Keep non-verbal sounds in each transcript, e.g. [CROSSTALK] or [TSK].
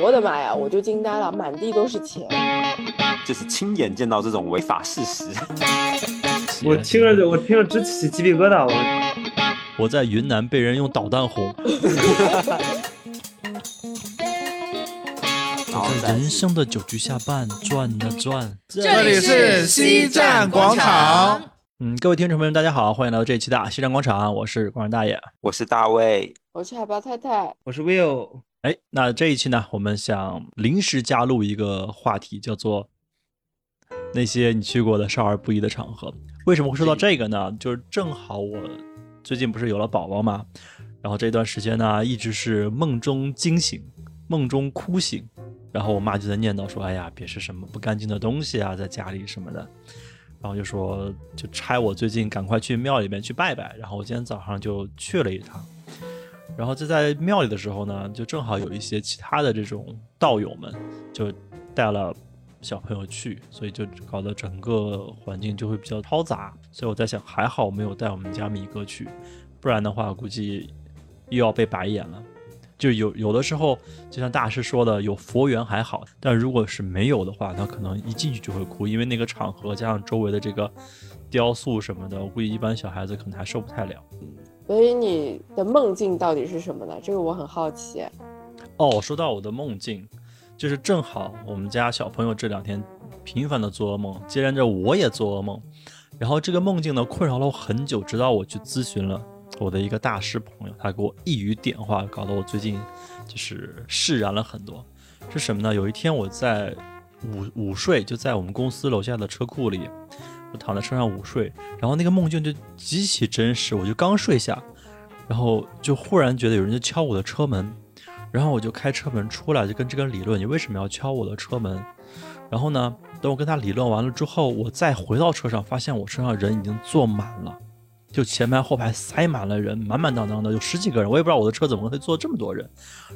我的妈呀，我就惊呆了，满地都是钱。就是亲眼见到这种违法事实。[LAUGHS] 我听着就我听着直起鸡皮疙瘩，我我在云南被人用导弹轰。[LAUGHS] 在人生的酒局下半转啊转，这里是西站广场。嗯，各位听众朋友们，大家好，欢迎来到这一期的西站广场，我是广场大爷，我是大卫，我是海豹太太，我是 Will。哎，那这一期呢，我们想临时加入一个话题，叫做那些你去过的少儿不宜的场合。为什么会说到这个呢？就是正好我最近不是有了宝宝嘛，然后这段时间呢，一直是梦中惊醒，梦中哭醒，然后我妈就在念叨说：“哎呀，别是什么不干净的东西啊，在家里什么的。”然后就说就差我最近赶快去庙里面去拜拜。然后我今天早上就去了一趟。然后就在庙里的时候呢，就正好有一些其他的这种道友们就带了小朋友去，所以就搞得整个环境就会比较嘈杂。所以我在想，还好没有带我们家米哥去，不然的话估计又要被白眼了。就有有的时候，就像大师说的，有佛缘还好，但如果是没有的话，他可能一进去就会哭，因为那个场合加上周围的这个雕塑什么的，我估计一般小孩子可能还受不太了。所以你的梦境到底是什么呢？这个我很好奇。哦，说到我的梦境，就是正好我们家小朋友这两天频繁的做噩梦，接连着我也做噩梦，然后这个梦境呢困扰了我很久，直到我去咨询了。我的一个大师朋友，他给我一语点化，搞得我最近就是释然了很多。是什么呢？有一天我在午午睡，就在我们公司楼下的车库里，我躺在车上午睡，然后那个梦境就极其真实。我就刚睡下，然后就忽然觉得有人在敲我的车门，然后我就开车门出来，就跟这个理论：你为什么要敲我的车门？然后呢，等我跟他理论完了之后，我再回到车上，发现我车上人已经坐满了。就前排后排塞满了人，满满当当的有十几个人，我也不知道我的车怎么会坐这么多人。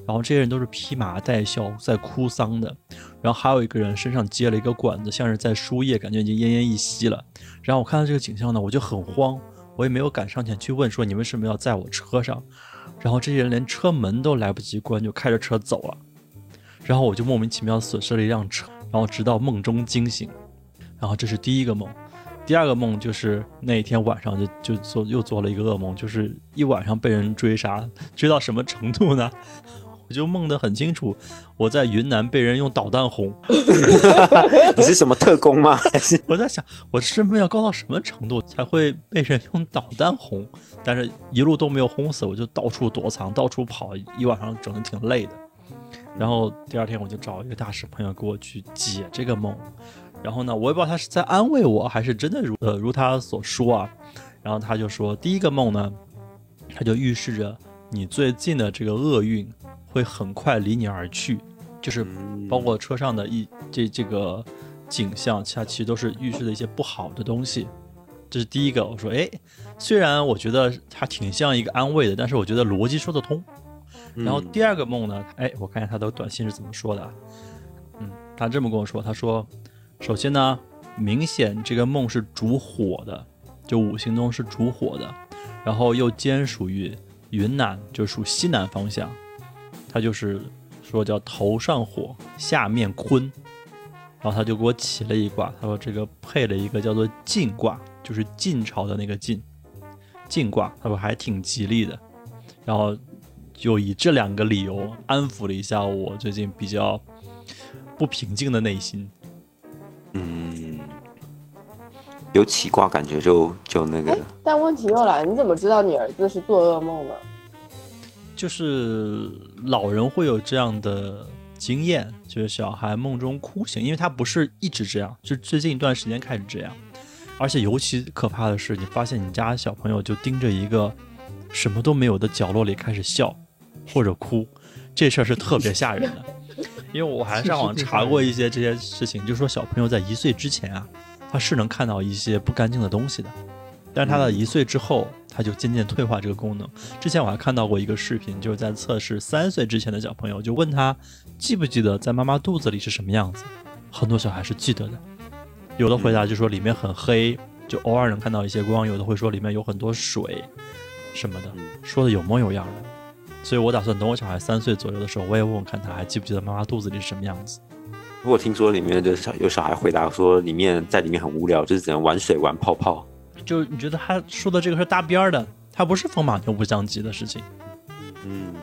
然后这些人都是披麻戴孝，在哭丧的。然后还有一个人身上接了一个管子，像是在输液，感觉已经奄奄一息了。然后我看到这个景象呢，我就很慌，我也没有敢上前去问说你为什么要在我车上。然后这些人连车门都来不及关，就开着车走了。然后我就莫名其妙损失了一辆车，然后直到梦中惊醒。然后这是第一个梦。第二个梦就是那一天晚上就就做又做了一个噩梦，就是一晚上被人追杀，追到什么程度呢？[LAUGHS] 我就梦得很清楚，我在云南被人用导弹轰。[LAUGHS] 你是什么特工吗？[LAUGHS] 我在想，我身份要高到什么程度才会被人用导弹轰？但是一路都没有轰死，我就到处躲藏，到处跑，一晚上整的挺累的。然后第二天我就找一个大师朋友给我去解这个梦。然后呢，我也不知道他是在安慰我，还是真的如呃如他所说啊。然后他就说，第一个梦呢，他就预示着你最近的这个厄运会很快离你而去，就是包括车上的一这这个景象，它其实都是预示的一些不好的东西。这是第一个，我说，哎，虽然我觉得他挺像一个安慰的，但是我觉得逻辑说得通。然后第二个梦呢，哎，我看一下他的短信是怎么说的，嗯，他这么跟我说，他说。首先呢，明显这个梦是主火的，就五行中是主火的，然后又兼属于云南，就属西南方向。他就是说叫头上火，下面坤，然后他就给我起了一卦，他说这个配了一个叫做晋卦，就是晋朝的那个晋，晋卦，他说还挺吉利的。然后就以这两个理由安抚了一下我最近比较不平静的内心。嗯，有起卦感觉就就那个。但问题又来，你怎么知道你儿子是做噩梦呢？就是老人会有这样的经验，就是小孩梦中哭醒，因为他不是一直这样，就最近一段时间开始这样。而且尤其可怕的是，你发现你家小朋友就盯着一个什么都没有的角落里开始笑或者哭，这事儿是特别吓人的。因为我还上网查过一些这些事情，就是说小朋友在一岁之前啊，他是能看到一些不干净的东西的，但是他的一岁之后，他就渐渐退化这个功能。之前我还看到过一个视频，就是在测试三岁之前的小朋友，就问他记不记得在妈妈肚子里是什么样子，很多小孩是记得的，有的回答就说里面很黑，就偶尔能看到一些光；有的会说里面有很多水什么的，说的有模有样的。所以我打算等我小孩三岁左右的时候，我也问问看他还记不记得妈妈肚子里是什么样子。我听说里面的小有小孩回答说，里面在里面很无聊，就是只能玩水玩泡泡。就你觉得他说的这个是搭边儿的，他不是风马牛不相及的事情。嗯，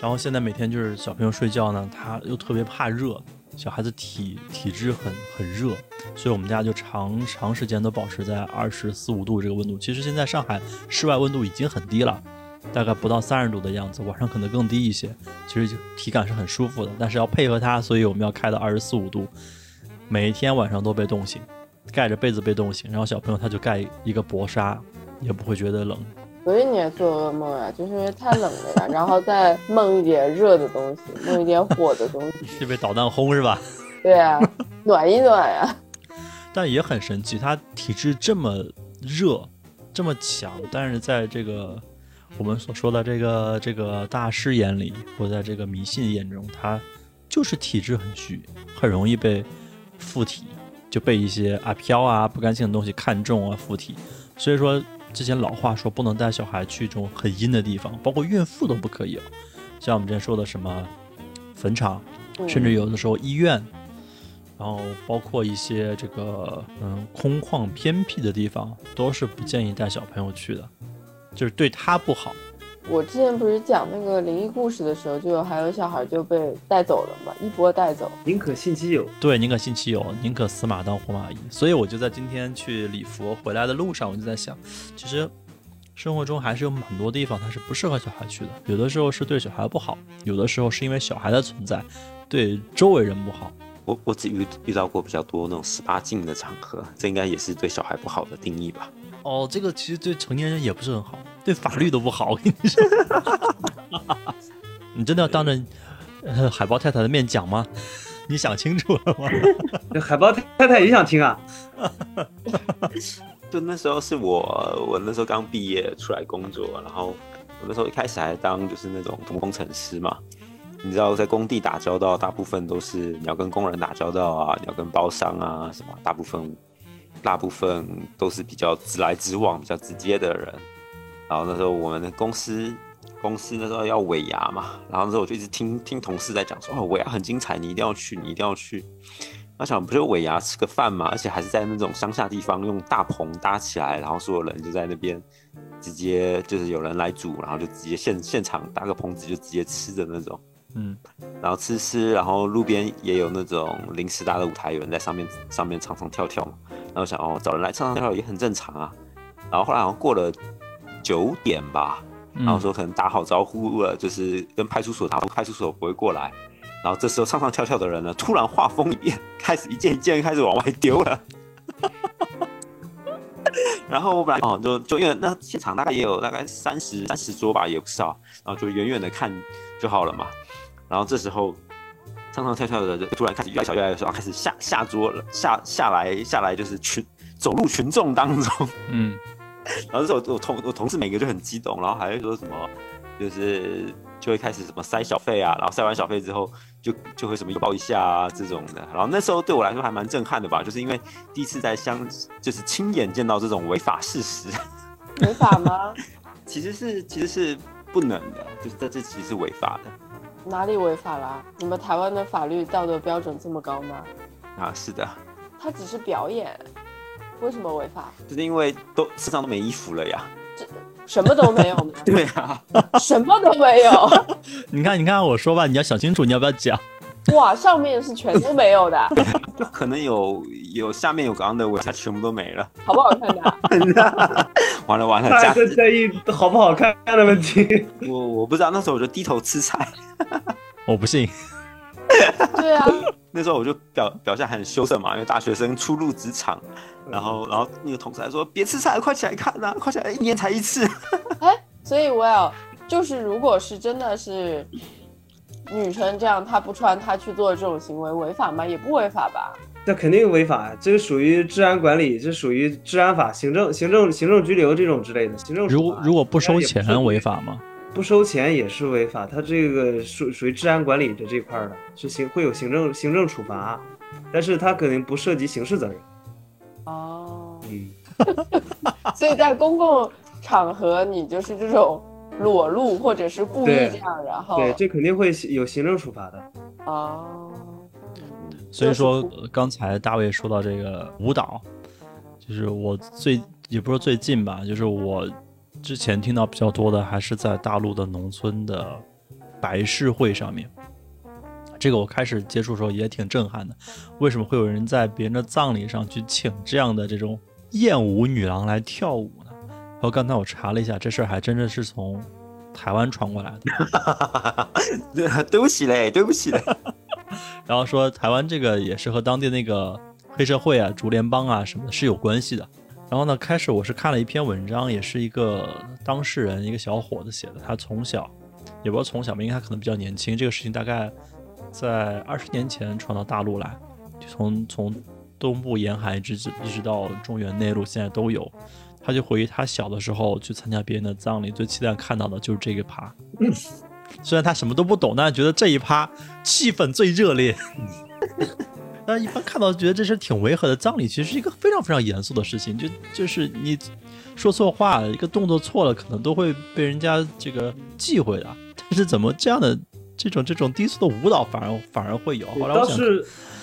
然后现在每天就是小朋友睡觉呢，他又特别怕热，小孩子体体质很很热，所以我们家就长长时间都保持在二十四五度这个温度。其实现在上海室外温度已经很低了，大概不到三十度的样子，晚上可能更低一些。其实就体感是很舒服的，但是要配合它，所以我们要开到二十四五度，每一天晚上都被冻醒，盖着被子被冻醒，然后小朋友他就盖一个薄纱，也不会觉得冷。所以你也做噩梦啊，就是因为太冷了呀，然后再梦一点热的东西，梦一点火的东西，是被导弹轰是吧？[LAUGHS] 对啊，暖一暖呀。[LAUGHS] 但也很神奇，他体质这么热，这么强，但是在这个我们所说的这个这个大师眼里，或在这个迷信眼中，他就是体质很虚，很容易被附体，就被一些阿飘啊不干净的东西看中啊附体。所以说，之前老话说不能带小孩去这种很阴的地方，包括孕妇都不可以哦。像我们之前说的什么坟场，甚至有的时候医院。然后包括一些这个嗯空旷偏僻的地方，都是不建议带小朋友去的，就是对他不好。我之前不是讲那个灵异故事的时候，就有还有小孩就被带走了嘛，一波带走。宁可信其有，对，宁可信其有，宁可死马当活马医。所以我就在今天去礼佛回来的路上，我就在想，其实生活中还是有蛮多地方它是不适合小孩去的。有的时候是对小孩不好，有的时候是因为小孩的存在对周围人不好。我我只遇遇到过比较多那种十八禁的场合，这应该也是对小孩不好的定义吧？哦，这个其实对成年人也不是很好，对法律都不好。我跟你说，[LAUGHS] 你真的要当着呃海豹太太的面讲吗？你想清楚了吗？[LAUGHS] 这海豹太太也想听啊。[LAUGHS] 就那时候是我，我那时候刚毕业出来工作，然后我那时候一开始还当就是那种土木工程师嘛。你知道，在工地打交道，大部分都是你要跟工人打交道啊，你要跟包商啊什么，大部分大部分都是比较直来直往、比较直接的人。然后那时候我们的公司公司那时候要尾牙嘛，然后那时候我就一直听听同事在讲说，哦，尾牙很精彩，你一定要去，你一定要去。我想不就尾牙吃个饭嘛，而且还是在那种乡下地方，用大棚搭起来，然后所有人就在那边直接就是有人来煮，然后就直接现现场搭个棚子就直接吃的那种。嗯，然后吃吃，然后路边也有那种临时搭的舞台，有人在上面上面唱唱跳跳嘛。然后想哦，找人来唱唱跳跳也很正常啊。然后后来好像过了九点吧，然后说可能打好招呼了，就是跟派出所打，派出所不会过来。然后这时候唱唱跳跳的人呢，突然画风一变，开始一件一件开始往外丢了。[LAUGHS] 然后我本来哦，就就因为那现场大概也有大概三十三十桌吧，也不少，然后就远远的看就好了嘛。然后这时候，唱唱跳跳的就突然开始越来越小，越来越小，开始下下桌了，下下来下来就是群走入群众当中，[LAUGHS] 嗯，然后这时候我同我同事每个就很激动，然后还会说什么，就是就会开始什么塞小费啊，然后塞完小费之后就就会什么拥抱一下啊这种的，然后那时候对我来说还蛮震撼的吧，就是因为第一次在相就是亲眼见到这种违法事实，[LAUGHS] 违法吗？其实是其实是不能的，就是这这其实是违法的。哪里违法啦？你们台湾的法律道德标准这么高吗？啊，是的，他只是表演，为什么违法？就是因为都身上都没衣服了呀。这什么都没有吗？[LAUGHS] 对啊，什么都没有。[LAUGHS] 你看，你看，我说吧，你要想清楚，你要不要讲？哇，上面是全都没有的，[LAUGHS] 就可能有有下面有刚刚的尾，它全部都没了，好不好看的？[LAUGHS] 完了完了，他还在在意好不好看的问题。我我不知道，那时候我就低头吃菜。[LAUGHS] 我不信。对啊，那时候我就表表现很羞涩嘛，因为大学生初入职场，然后然后那个同事还说别吃菜，快起来看呐，快起来，一年才一次。哎，所以我要就是，如果是真的是女生这样，她不穿，她去做这种行为，违法吗？也不违法吧？那肯定违法，这个属于治安管理，这属于治安法、行政、行政、行政拘留这种之类的。行政如果如果不收钱违法吗？不收钱也是违法，它这个属属于治安管理的这块的，是行会有行政行政处罚，但是它肯定不涉及刑事责任。哦，嗯，[LAUGHS] 所以在公共场合，你就是这种裸露或者是故意这样，然后对，这肯定会有行政处罚的。哦，所以说刚才大卫说到这个舞蹈，就是我最也不是最近吧，就是我之前听到比较多的还是在大陆的农村的白事会上面。这个我开始接触的时候也挺震撼的，为什么会有人在别人的葬礼上去请这样的这种艳舞女郎来跳舞呢？然后刚才我查了一下，这事儿还真的是从台湾传过来的。[LAUGHS] 对不起嘞，对不起嘞。[LAUGHS] 然后说台湾这个也是和当地那个黑社会啊、竹联帮啊什么的是有关系的。然后呢，开始我是看了一篇文章，也是一个当事人，一个小伙子写的。他从小，也不知道从小吧，因为他可能比较年轻。这个事情大概在二十年前传到大陆来，就从从东部沿海一直一直到中原内陆，现在都有。他就回忆他小的时候去参加别人的葬礼，最期待看到的就是这个趴。[LAUGHS] 虽然他什么都不懂，但是觉得这一趴气氛最热烈。[LAUGHS] 但是一般看到觉得这是挺违和的，葬礼其实是一个非常非常严肃的事情，就就是你说错话，一个动作错了，可能都会被人家这个忌讳的。但是怎么这样的这种这种低俗的舞蹈反而反而会有？后来我想，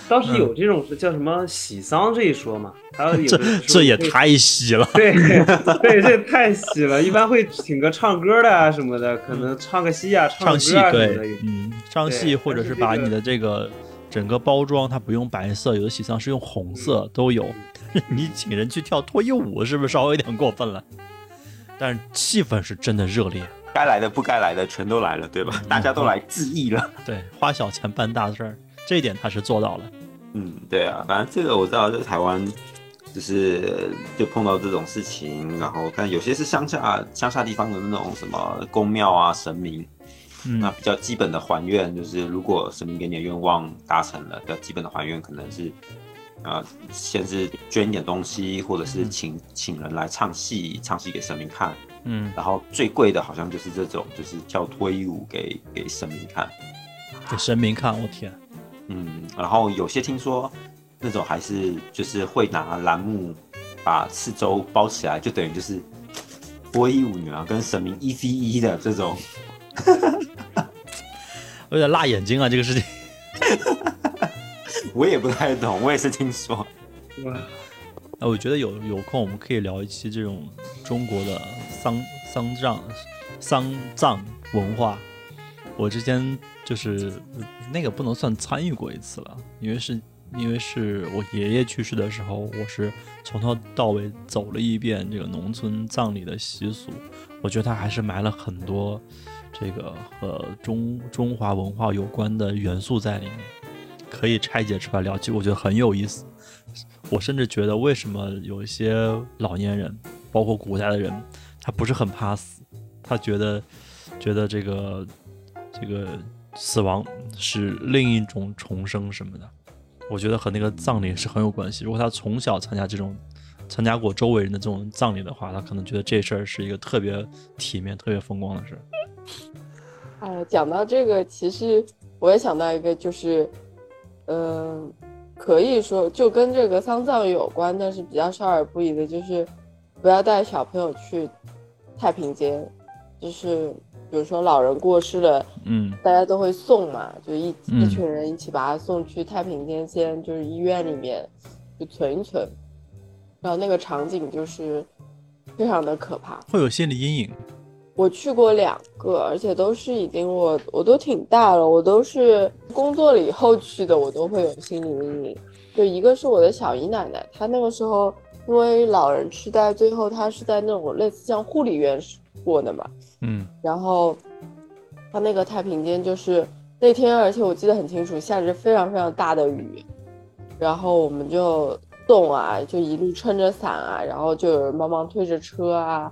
当时有这种叫什么喜丧这一说嘛，还有有这这也太喜了。[LAUGHS] 对对，这太喜了。一般会请个唱歌的啊什么的，可能唱个戏啊，唱戏对，嗯，唱戏或者是把你的这个整个包装，它不用白色，有的喜丧是用红色都有。你请人去跳脱衣舞，是不是稍微有点过分了？但是气氛是真的热烈，该来的不该来的全都来了，对吧？大家都来致意了。对，花小钱办大事儿，这一点他是做到了。嗯，对啊，反正这个我知道，在台湾就是就碰到这种事情，然后但有些是乡下乡下地方的那种什么宫庙啊神明，嗯。那比较基本的还愿，就是如果神明给你的愿望达成了，比较基本的还愿可能是，呃，先是捐一点东西，或者是请、请人来唱戏，唱戏给神明看，嗯，然后最贵的好像就是这种，就是跳脱衣舞给给神明看，给神明看，我天，嗯，然后有些听说那种还是就是会拿栏目把四周包起来，就等于就是波一舞女郎跟神明一 v 一的这种。[LAUGHS] 有点辣眼睛啊，这个事情。[LAUGHS] 我也不太懂，我也是听说。哇，哎，我觉得有有空我们可以聊一期这种中国的丧丧葬丧葬文化。我之前就是呃那个不能算参与过一次了，因为是因为是我爷爷去世的时候，我是从头到尾走了一遍这个农村葬礼的习俗。我觉得他还是埋了很多这个和中中华文化有关的元素在里面，可以拆解出来聊起，我觉得很有意思。我甚至觉得，为什么有一些老年人，包括古代的人，他不是很怕死，他觉得觉得这个这个死亡是另一种重生什么的。我觉得和那个葬礼是很有关系。如果他从小参加这种参加过周围人的这种葬礼的话，他可能觉得这事儿是一个特别体面、特别风光的事儿。哎，讲到这个，其实我也想到一个，就是，嗯、可以说就跟这个丧葬有关，但是比较少儿不宜的，就是不要带小朋友去太平间，就是比如说老人过世了，嗯大家都会送嘛，就一、嗯一群人一起把他送去太平间，先就是医院里面就存一存，然后那个场景就是非常的可怕。会有心理阴影。我去过两个，而且都是已经我我都挺大了，我都是工作了以后去的，我都会有心理阴影。就一个是我的小姨奶奶，她那个时候因为老人痴呆，最后她是在那种类似像护理院过的嘛，嗯。然后他那个太平间就是那天，而且我记得很清楚，下着非常非常大的雨，然后我们就送啊，就一路撑着伞啊，然后就有人帮忙推着车啊，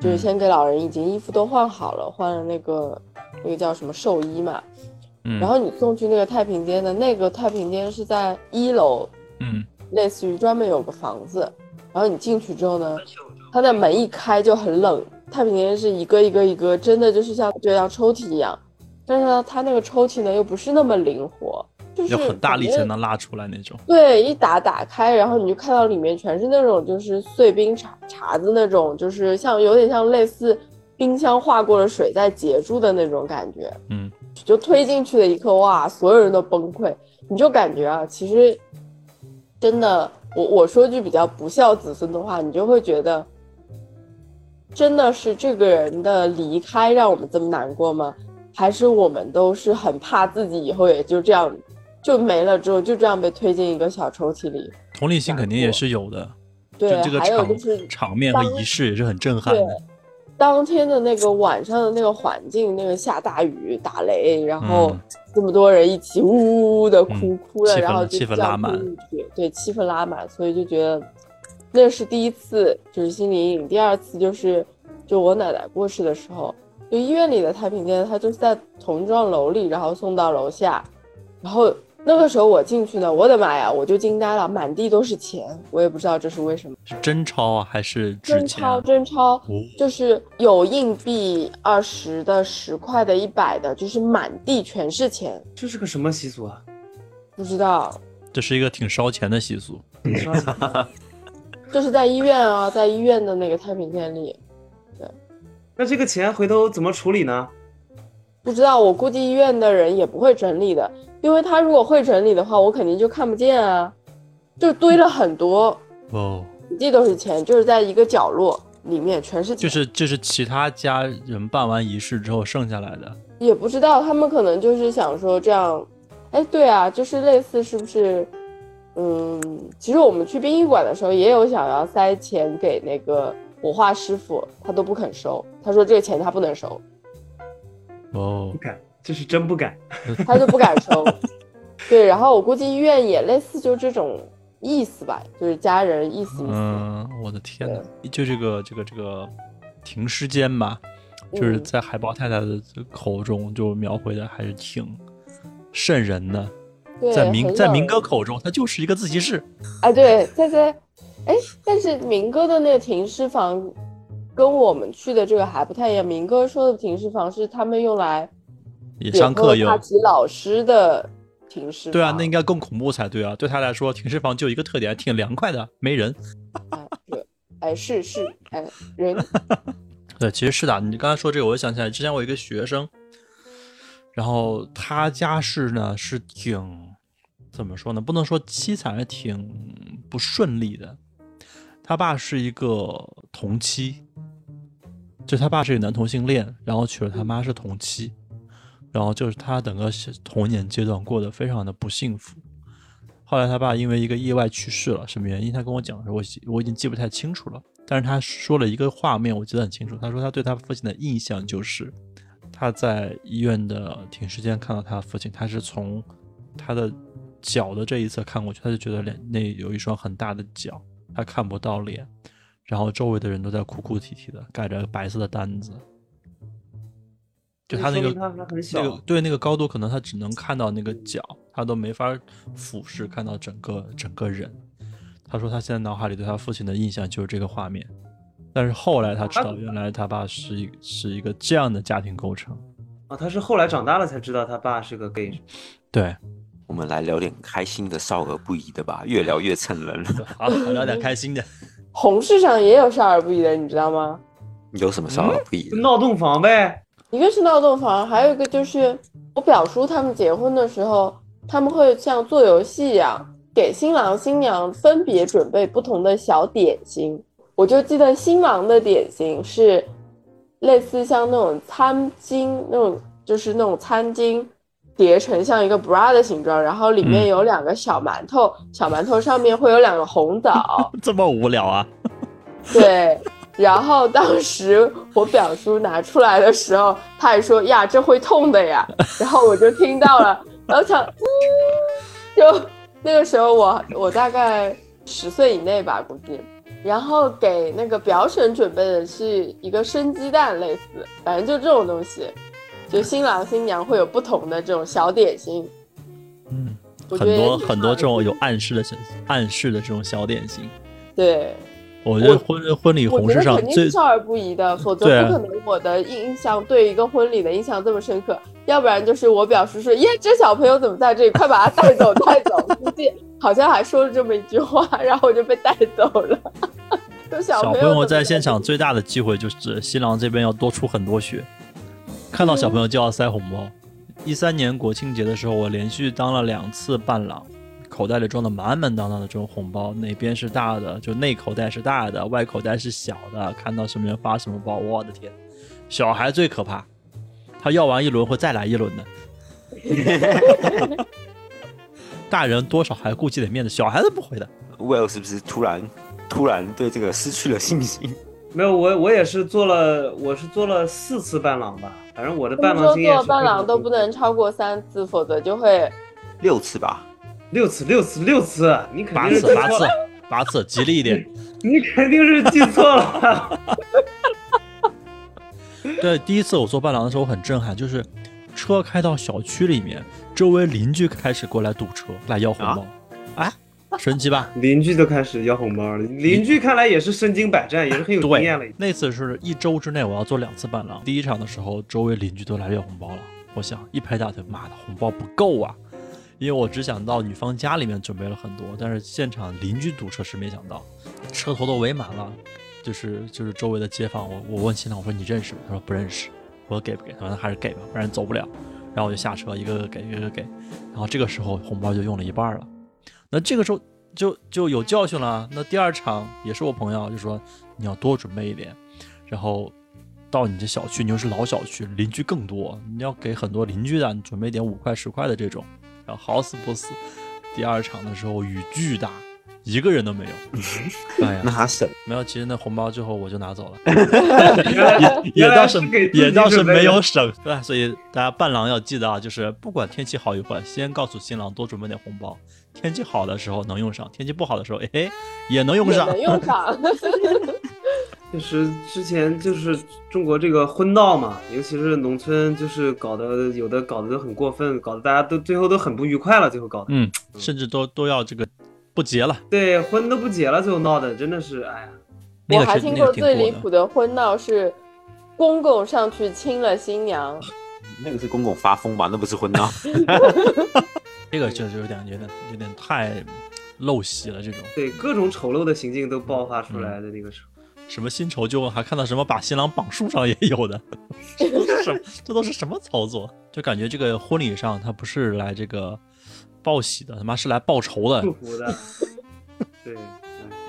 就是先给老人已经衣服都换好了，换了那个那个叫什么寿衣嘛，嗯，然后你送去那个太平间的那个太平间是在一楼，嗯。类似于专门有个房子，然后你进去之后呢，它的门一开就很冷。太平间是一个一个一个，真的就是像就像抽屉一样，但是呢，它那个抽屉呢又不是那么灵活，就是要很大力才能拉出来那种。对，一打打开，然后你就看到里面全是那种就是碎冰碴碴子那种，就是像有点像类似冰箱化过了水再结住的那种感觉。嗯，就推进去的一刻，哇，所有人都崩溃。你就感觉啊，其实真的，我我说句比较不孝子孙的话，你就会觉得，真的是这个人的离开让我们这么难过吗？还是我们都是很怕自己以后也就这样就没了之后就这样被推进一个小抽屉里？同理心肯定也是有的。对，就这个还有就是场面和仪式也是很震撼对的。，当天的那个晚上的那个环境，那个下大雨、打雷，然后嗯这么多人一起呜呜呜的哭，嗯哭了，然后就气氛拉满对，气氛拉满，所以就觉得那是第一次，就是心理阴影。第二次就是，就我奶奶过世的时候，就医院里的太平间，它就是在同幢楼里，然后送到楼下，然后那个时候我进去呢，我的妈呀，我就惊呆了，满地都是钱，我也不知道这是为什么。是真钞啊，还是纸真？钞真钞，哦就是有硬币二十的、十块的、一百的，就是满地全是钱。这是个什么习俗啊？不知道，这是一个挺烧钱的习俗。就是在医院啊，在医院的那个太平间里，对那这个钱回头怎么处理呢？不知道。我估计医院的人也不会整理的，因为他如果会整理的话，我肯定就看不见啊。就堆了很多，哦，满地都是钱，就是在一个角落里面全是钱。就是就是其他家人办完仪式之后剩下来的。也不知道，他们可能就是想说这样，哎，对啊，就是类似是不是？嗯，其实我们去殡仪馆的时候也有想要塞钱给那个火化师傅，他都不肯收，他说这个钱他不能收，哦不，敢，这是真不敢。他就不敢收。对，[LAUGHS] 然后我估计医院也类似就这种意思吧，就是家人意思意思。嗯，我的天呐，就这个这个这个停尸间吧，就是嗯在海豹太太的口中就描绘的还是挺瘆人的。对，在明在明哥口中，它就是一个自习室。啊，对，在在，哎，但是明哥的那个停尸房跟我们去的这个还不太一样。明哥说的停尸房是他们用来也上课用破帕。奇老师的停尸房。对啊，那应该更恐怖才对啊！对他来说，停尸房就一个特点，挺凉快的，没人。哎，对，哎，是是，哎，人，[LAUGHS] 对，其实是的。你刚才说这个，我就想起来，之前我一个学生，然后他家世呢是挺怎么说呢？不能说凄惨，还挺不顺利的。他爸是一个同妻，就他爸是一个男同性恋，然后娶了他妈是同妻，然后就是他整个童年阶段过得非常的不幸福。后来他爸因为一个意外去世了，什么原因？他跟我讲的时候，我我已经记不太清楚了。但是他说了一个画面，我记得很清楚。他说他对他父亲的印象就是他在医院的停尸间看到他父亲，他是从他的脚的这一侧看过去，他就觉得脸那有一双很大的脚，他看不到脸，然后周围的人都在哭哭啼啼的，盖着白色的单子。就他那个那个对那个高度，可能他只能看到那个脚，他都没法俯视看到整个整个人。他说他现在脑海里对他父亲的印象就是这个画面，但是后来他知道，原来他爸是一是一个这样的家庭构成。啊，他是后来长大了才知道他爸是个 gay。对，我们来聊点开心的、少儿不宜的吧，越聊越蹭人了。[LAUGHS] 好，聊点开心的。红市上也有少儿不宜的，你知道吗？有什么少儿不宜的？闹洞房呗，一个是闹洞房，还有一个就是我表叔他们结婚的时候，他们会像做游戏一样，给新郎新娘分别准备不同的小点心。我就记得新郎的点心是类似像那种餐巾那种，就是那种餐巾叠成像一个 bra 的形状，然后里面嗯有两个小馒头，小馒头上面会有两个红枣。[LAUGHS] 这么无聊啊？对，然后当时我表叔拿出来的时候，他还说呀，这会痛的呀。然后我就听到了，然后想，嗯，就那个时候我我大概十岁以内吧，估计。然后给那个表婶准备的是一个生鸡蛋，类似，反正就这种东西，就新郎新娘会有不同的这种小点心。嗯，我很多很多这种有暗示的小暗示的这种小点心。对，我觉得婚婚礼我红事上肯定最是少儿不宜的，否则不可能我的印象对一个婚礼的印象这么深刻。要不然就是我表示说，耶，这小朋友怎么在这里？快把他带走，带走！[LAUGHS] 估计好像还说了这么一句话，然后我就被带走了。[LAUGHS] 就小小朋朋友在现场最大的机会就是新郎这边要多出很多血，看到小朋友就要塞红包。一三年国庆节的时候，我连续当了两次伴郎，口袋里装的满满当当的这种红包，哪边是大的，就内口袋是大的，外口袋是小的，看到什么人发什么包，我的天，小孩最可怕，他要完一轮会再来一轮的。大人多少还顾忌点面子，小孩子不会的。Will 是不是突然突然对这个失去了信心？没有，我我也是做了，我是做了四次伴郎吧，反正我的伴郎经验做伴郎都不能超过三次，否则就会六次吧，六次六次六次，你肯定是次八次记错了，八次，吉利一点。[LAUGHS] 你肯定是记错了。[LAUGHS] 对，第一次我做伴郎的时候我很震撼，就是车开到小区里面，周围邻居开始过来堵车来要红包，哎，神奇吧？邻居都开始要红包了，邻居看来也是身经百战，也是很有经验了那次是一周之内我要做两次伴郎，第一场的时候周围邻居都来要红包了，我想一拍大腿，妈的，红包不够啊！因为我只想到女方家里面准备了很多，但是现场邻居堵车是没想到，车头都围满了，就是就是周围的街坊，我我问新郎我说你认识吗？他说不认识，我说给不给？他说那还是给吧，不然走不了。然后我就下车一个个给一个个给，然后这个时候红包就用了一半了，那这个时候就就有教训了。那第二场也是我朋友就说你要多准备一点，然后到你这小区，你又是老小区，邻居更多，你要给很多邻居的，你准备点五块十块的这种，然后好死不死，第二场的时候雨巨大，一个人都没有。[LAUGHS] 哎呀那，还省没有，其实那红包最后我就拿走了，[LAUGHS] 也 [LAUGHS] 也倒是也倒是没有省，对吧？所以大家伴郎要记得啊，就是不管天气好与坏，先告诉新郎多准备点红包。天气好的时候能用上，天气不好的时候，哎，也能用上。能用上。[LAUGHS] 就是之前就是中国这个婚闹嘛，尤其是农村，就是搞得有的搞得都很过分，搞得大家都最后都很不愉快了，最后搞得。嗯，甚至都都要这个不结了。对，婚都不结了，最后闹的真的是，哎呀，我还听过最离谱的婚闹是，公公上去亲了新娘，那个是公公发疯吧？那不是婚闹。这个确实有点有点有点太陋习了，这种对，各种丑陋的行径都爆发出来的那个时候。什么新仇旧恨，还看到什么把新郎绑树上也有的，[LAUGHS] 这都是什么？这都是什么操作？就感觉这个婚礼上他不是来这个报喜的，他妈是来报仇的。祝福的，对，[LAUGHS] 哎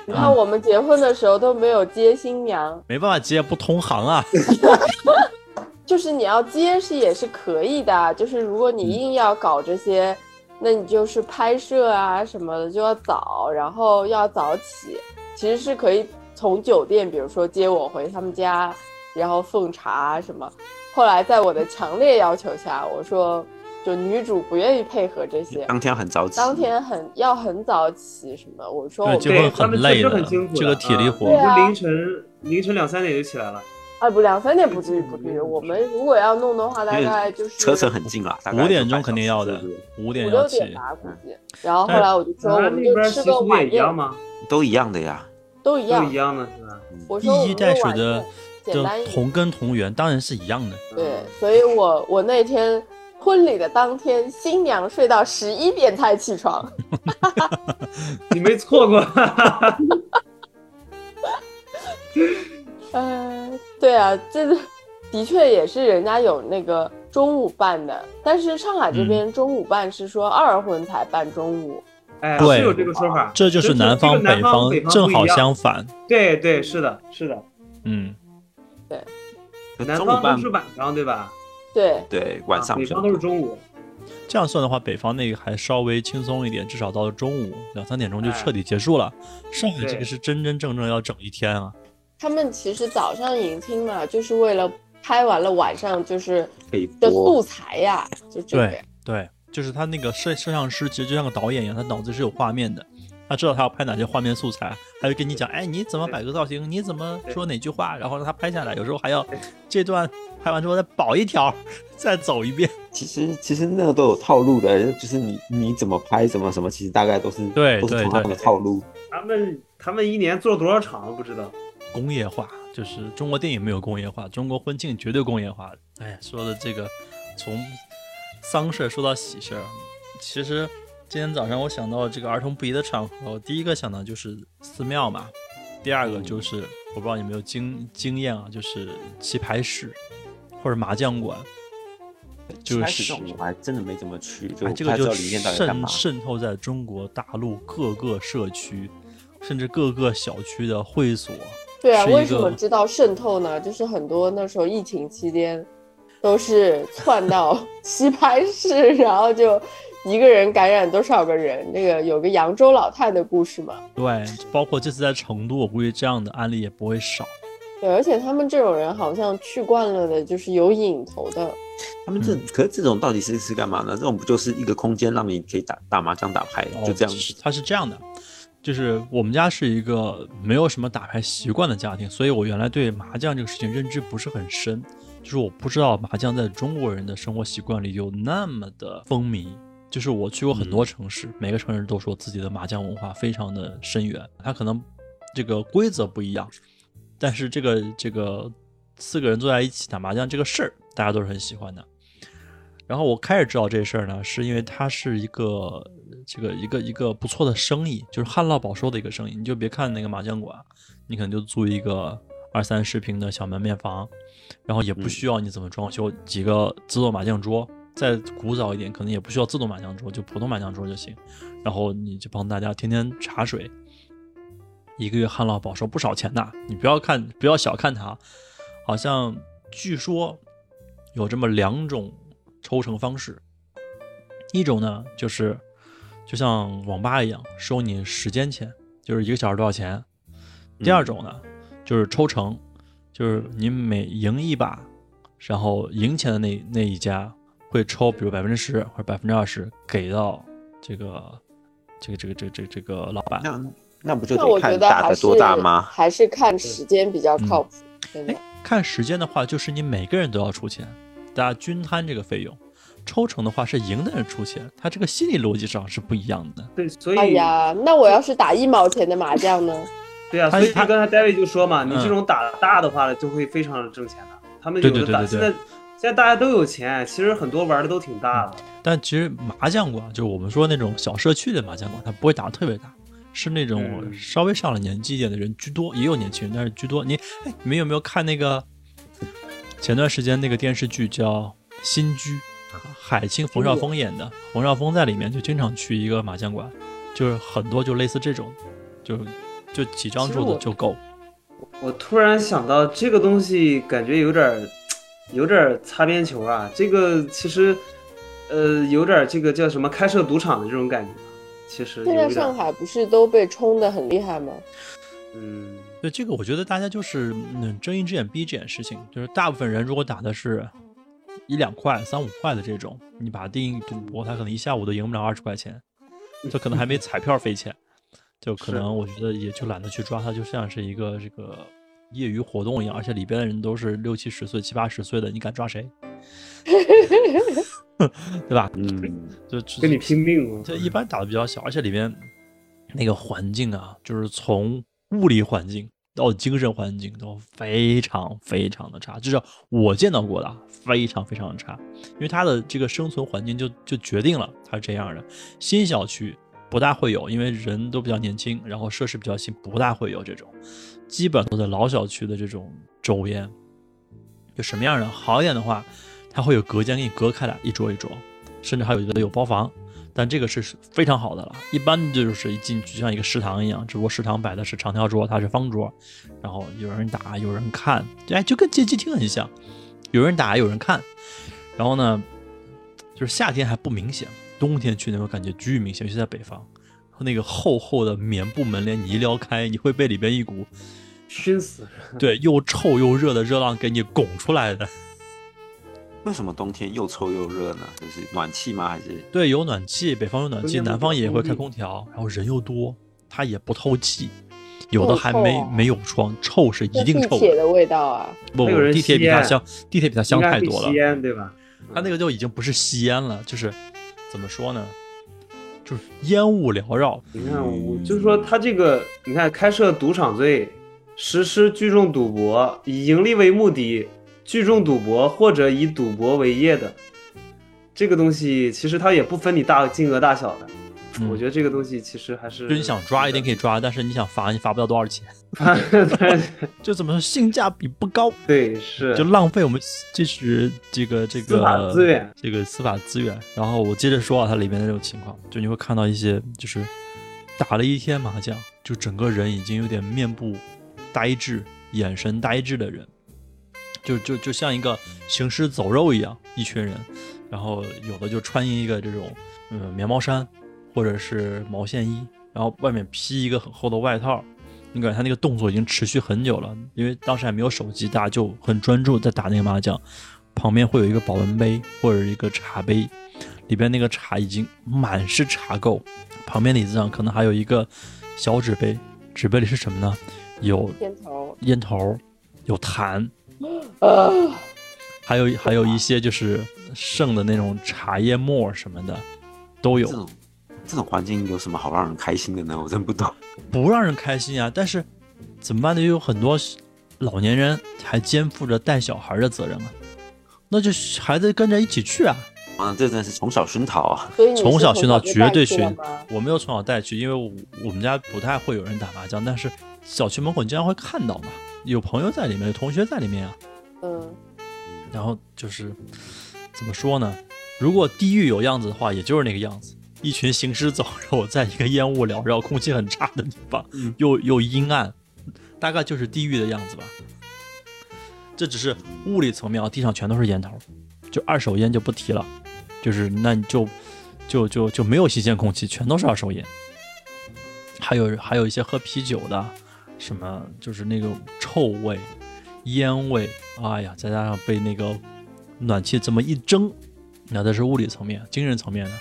你看我们结婚的时候都没有接新娘，没办法接，不通行啊。[LAUGHS] 就是你要接是也是可以的，就是如果你硬要搞这些，那你就是拍摄啊什么的就要早，然后要早起，其实是可以从酒店，比如说接我回他们家，然后奉茶啊什么。后来在我的强烈要求下，我说就女主不愿意配合这些，当天很早起，当天很要很早起什么，我说我们确实很累的很辛苦，这个体力活啊对啊凌晨凌晨两三点就起来了。啊不两三点不至于不至于，我们如果要弄的话，大概就是车程很近了，大概五点钟肯定要的五五点要起。六点吧估计。然后后来我就说，我们就吃个晚宴，一样吗？都一样的呀。都都一样一。样的是吧？我说一衣带水的宴简单同根同源，当然是一样的。对，所以我我那天婚礼的当天，新娘睡到十一点才起床。[LAUGHS] 你没错过。[LAUGHS] 呃，对啊，这个的确也是人家有那个中午办的，但是上海这边中午办是说二婚才办中午。哎，对是有这个说法，这就是南方这个南方北正好相反。对对，是的，是的，嗯，对南方都是晚上，对吧？对，对晚上北方都是中午。这样算的话，北方那个还稍微轻松一点，至少到了中午两三点钟就哎彻底结束了。上海这个是真真正正要整一天啊。他们其实早上迎亲嘛，就是为了拍完了晚上就是的素。材呀，就这个对。对，就是他那个摄摄像师，其实就像个导演一样，他脑子是有画面的，他知道他要拍哪些画面素材，他就跟你讲，哎，你怎么摆个造型，你怎么说哪句话，然后让他拍下来。有时候还要这段拍完之后再保一条，再走一遍。其实其实那个都有套路的，就是你你怎么拍怎么什么，其实大概都是对对都是同样的套路。他们他们一年做了多少场不知道。工业化，就是中国电影没有工业化，中国婚庆绝对工业化。哎呀，说的这个从丧事儿说到喜事儿，其实今天早上我想到这个儿童不宜的场合，我第一个想到就是寺庙嘛，第二个就是我不知道你有没有经经验啊，就是棋牌室或者麻将馆，就是我还真的没怎么去，就哎，这个就渗。渗透在中国大陆各个社区，甚至各个小区的会所。对啊，为什么知道渗透呢？就是很多那时候疫情期间，都是窜到 [LAUGHS] 棋牌室，然后就一个人感染多少个人。那个有个扬州老太的故事嘛。对，包括这次在成都，我估计这样的案例也不会少。对，而且他们这种人好像去惯了的，就是有瘾头的。他们这、可是这种到底是是干嘛呢？这种不就是一个空间让你可以打打麻将、打牌，就这样子？哦它是这样的，就是我们家是一个没有什么打牌习惯的家庭，所以我原来对麻将这个事情认知不是很深，就是我不知道麻将在中国人的生活习惯里有那么的风靡。就是我去过很多城市，每个城市都说自己的麻将文化非常的深远，它可能这个规则不一样，但是这个这个四个人坐在一起打麻将这个事儿，大家都是很喜欢的。然后我开始知道这事儿呢，是因为它是一个这个一个一个不错的生意，就是旱涝保收的一个生意。你就别看那个麻将馆，你可能就租一个二三十平的小门面房，然后也不需要你怎么装修，几个自动麻将桌。再古早一点，可能也不需要自动麻将桌，就普通麻将桌就行。然后你就帮大家天天茶水，一个月旱涝保收不少钱的。你不要看，不要小看它，好像据说有这么两种抽成方式，一种呢就是就像网吧一样收你时间钱，就是一个小时多少钱；第二种呢就是抽成，就是你每赢一把，然后赢钱的那那一家会抽，比如百分之十或者百分之二十给到这个这个这个这个这个这个老板。那那不就得看打的多大吗？还是看时间比较靠谱。看时间的话，就是你每个人都要出钱，大家均摊这个费用。抽成的话是赢的人出钱，他这个心理逻辑上是不一样的。对，所以哎呀，那我要是打一毛钱的麻将呢？[LAUGHS] 对啊，他他所以他刚才 David 就说嘛，你嗯这种打大的话呢就会非常挣钱的。他们对有的打，现在现在大家都有钱，其实很多玩的都挺大的。但其实麻将馆，就是我们说那种小社区的麻将馆，它不会打得特别大，是那种嗯稍微上了年纪一点的人居多，也有年轻人，但是居多。你哎，你们有没有看那个前段时间那个电视剧叫《新居》，海清冯绍峰演的，冯绍峰在里面就经常去一个麻将馆，就是很多就类似这种，就就几张桌子就够。我突然想到这个东西，感觉有点儿 [TSK] 有点儿擦边球啊。这个其实呃有点儿这个叫什么开设赌场的这种感觉啊。其实现在上海不是都被冲得很厉害吗？嗯，对这个，我觉得大家就是嗯睁一只眼闭一只眼事情，就是大部分人如果打的是一两块、三五块的这种，你把它定义赌博，他可能一下午都赢不了二十块钱，就可能还没彩票费钱，就可能我觉得也就懒得去抓它，就像是一个这个业余活动一样，而且里边的人都是六七十岁、七八十岁的，你敢抓谁？[LAUGHS] 对吧？嗯，就就跟你拼命啊。这一般打的比较小，而且里边那个环境啊，就是从物理环境到精神环境都非常非常的差，至少我见到过的非常非常的差，因为它的这个生存环境就就决定了它是这样的。新小区不大会有，因为人都比较年轻，然后设施比较新，不大会有这种，基本都在老小区的这种周边。就什么样的好一点的话，它会有隔间给你隔开来，一桌一桌，甚至还有的有包房。但这个是非常好的了，一般就是一进去就像一个食堂一样，只不过食堂摆的是长条桌，它是方桌，然后有人打，有人看，哎，就跟街机厅很像，有人打，有人看。然后呢，就是夏天还不明显，冬天去那种感觉巨明显，尤其在北方，那个厚厚的棉布门帘，你一撩开，你会被里边一股熏死！对又臭又热的热浪给你拱出来的。为什么冬天又臭又热呢？就是暖气吗？还是对，有暖气，北方有暖气，南方也会开空调，然后人又多，它也不透气，有的还没啊没有窗，臭是一定臭地铁的味道啊！不不，还有人地铁比它香，地铁比它香太多了吸。烟对吧？它那个就已经不是吸烟了，就是怎么说呢？就是烟雾缭绕。你看，我就是说他这个，你看开设赌场罪，实施聚众赌博，以盈利为目的，聚众赌博或者以赌博为业的，这个东西其实它也不分你大金额大小的，嗯。我觉得这个东西其实还是，就你想抓一定可以抓，但是你想罚你罚不到多少钱，[LAUGHS] 就怎么说性价比不高，对是，就浪费我们就是这个这个司法资源，这个司法资源。然后我接着说啊，它里面的这种情况，就你会看到一些就是打了一天麻将，就整个人已经有点面部呆滞、眼神呆滞的人，就就就像一个行尸走肉一样，一群人。然后有的就穿一个这种嗯棉毛衫或者是毛线衣，然后外面披一个很厚的外套。你感觉他那个动作已经持续很久了，因为当时还没有手机，大家就很专注在打那个麻将。旁边会有一个保温杯或者一个茶杯，里边那个茶已经满是茶垢。旁边的椅子上可能还有一个小纸杯，纸杯里是什么呢？有烟头，烟头，有痰，啊，还有还有一些就是剩的那种茶叶沫什么的都有这。种这种环境有什么好让人开心的呢？我真不懂。不让人开心啊。但是怎么办呢？有很多老年人还肩负着带小孩的责任啊，那就孩子跟着一起去啊。啊，这真的是从小熏陶啊！从小熏陶绝对熏我没有从小带去，因为我我们家不太会有人打麻将，但是小区门口你经常会看到嘛，有朋友在里面，有同学在里面啊。嗯，然后就是怎么说呢？如果地狱有样子的话，也就是那个样子，一群行尸走肉在一个烟雾缭绕、空气很差的地方，嗯又又阴暗，大概就是地狱的样子吧。这只是物理层面啊，地上全都是烟头，就二手烟就不提了，就是那你就就就就没有新鲜空气，全都是二手烟。还有还有一些喝啤酒的，什么就是那种臭味、烟味，哎呀，再加上被那个暖气这么一蒸，那这是物理层面，精神层面的，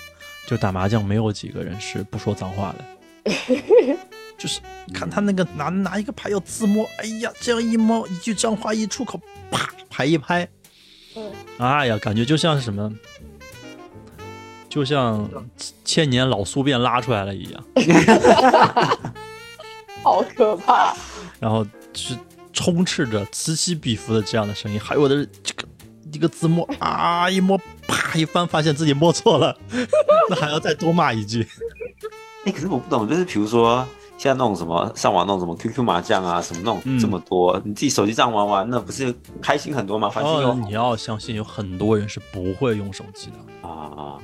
就打麻将没有几个人是不说脏话的。[LAUGHS] 就是看他那个拿拿一个牌要自摸，哎呀，这样一摸，一句脏话一出口，啪，牌一拍，嗯哎呀，感觉就像是什么，就像千年老宿便拉出来了一样，[LAUGHS] 好可怕。然后是充斥着此起彼伏的这样的声音，还有的这个一个字幕啊，一摸啪一翻，发现自己摸错了，[LAUGHS] 那还要再多骂一句。哎、可是我不懂，就是比如说现在那种什么上网那种什么 QQ 麻将啊，什么那种、嗯这么多，你自己手机上玩玩，那不是开心很多吗？反正哦，你要相信，有很多人是不会用手机的，啊，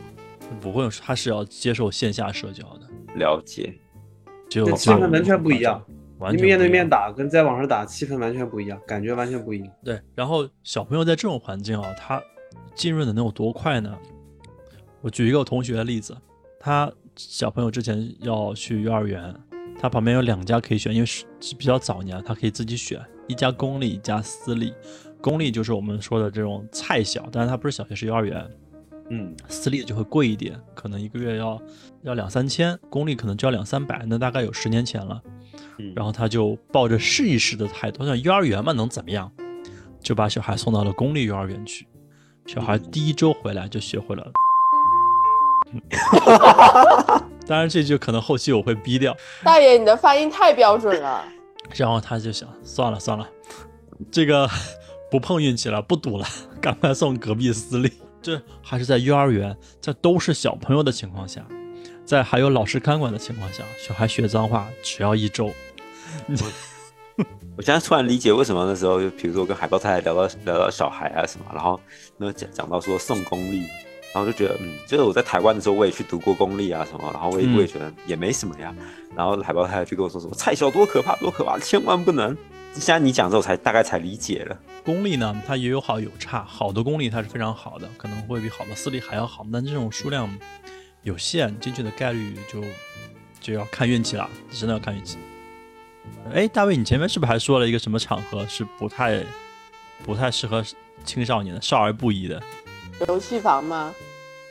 不会，他是要接受线下社交的。了解。只有气氛完全不一样，完全你面对面打跟在网上打气氛完全不一样，感觉完全不一样。对，然后小朋友在这种环境啊，他浸润的能有多快呢？我举一个我同学的例子，他小朋友之前要去幼儿园，他旁边有两家可以选，因为是是比较早年，他可以自己选，一家公立，一家私立。公立就是我们说的这种菜小，但是它不是小学，是幼儿园。嗯，私立就会贵一点，可能一个月要要两三千，公立可能就要两三百，那大概有十年前了。嗯然后他就抱着试一试的态度，像幼儿园嘛能怎么样，就把小孩送到了公立幼儿园去。小孩第一周回来就学会了，[LAUGHS] 当然这句可能后期我会逼掉。大爷，你的发音太标准了。然后他就想，算了算了，这个 [LAUGHS] 不碰运气了，不赌了，赶快送隔壁私立。这还是在幼儿园，在都是小朋友的情况下，在还有老师看管的情况下，小孩学脏话只要一周。[LAUGHS] 我现在突然理解为什么那时候，就比如说跟海豹太太聊到聊到小孩啊什么，然后那讲讲到说送公立，然后就觉得嗯，就是我在台湾的时候我也去读过公立啊什么，然后我也、嗯我也觉得也没什么呀，然后海豹太太就跟我说什么菜小多可怕多可怕，千万不能。现在你讲之后才大概才理解了。公立呢，它也有好有差，好的公立它是非常好的，可能会比好的私立还要好，但这种数量有限，进去的概率就就要看运气了，真的要看运气。哎，大卫，你前面是不是还说了一个什么场合是不太不太适合青少年的，少儿不宜的？游戏房吗？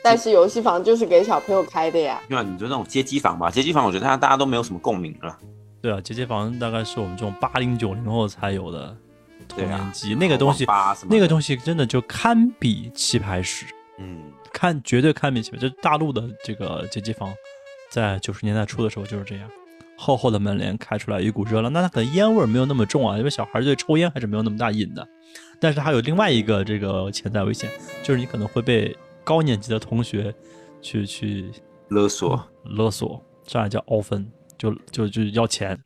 但是游戏房就是给小朋友开的呀。因为你就那种街机房吧，街机房我觉得大家大家都没有什么共鸣了。对啊，结界房大概是我们这种八零九零后才有的童对啊年记忆，那个东西，那个东西真的就堪比棋牌室。嗯，看绝对堪比棋牌，就大陆的这个街机房，在九十年代初的时候就是这样，厚厚的门帘开出来一股热浪，那它可能烟味没有那么重啊，因为小孩对抽烟还是没有那么大瘾的。但是还有另外一个这个潜在危险，就是你可能会被高年级的同学去去勒索，勒索，这样叫凹分，就就就要钱，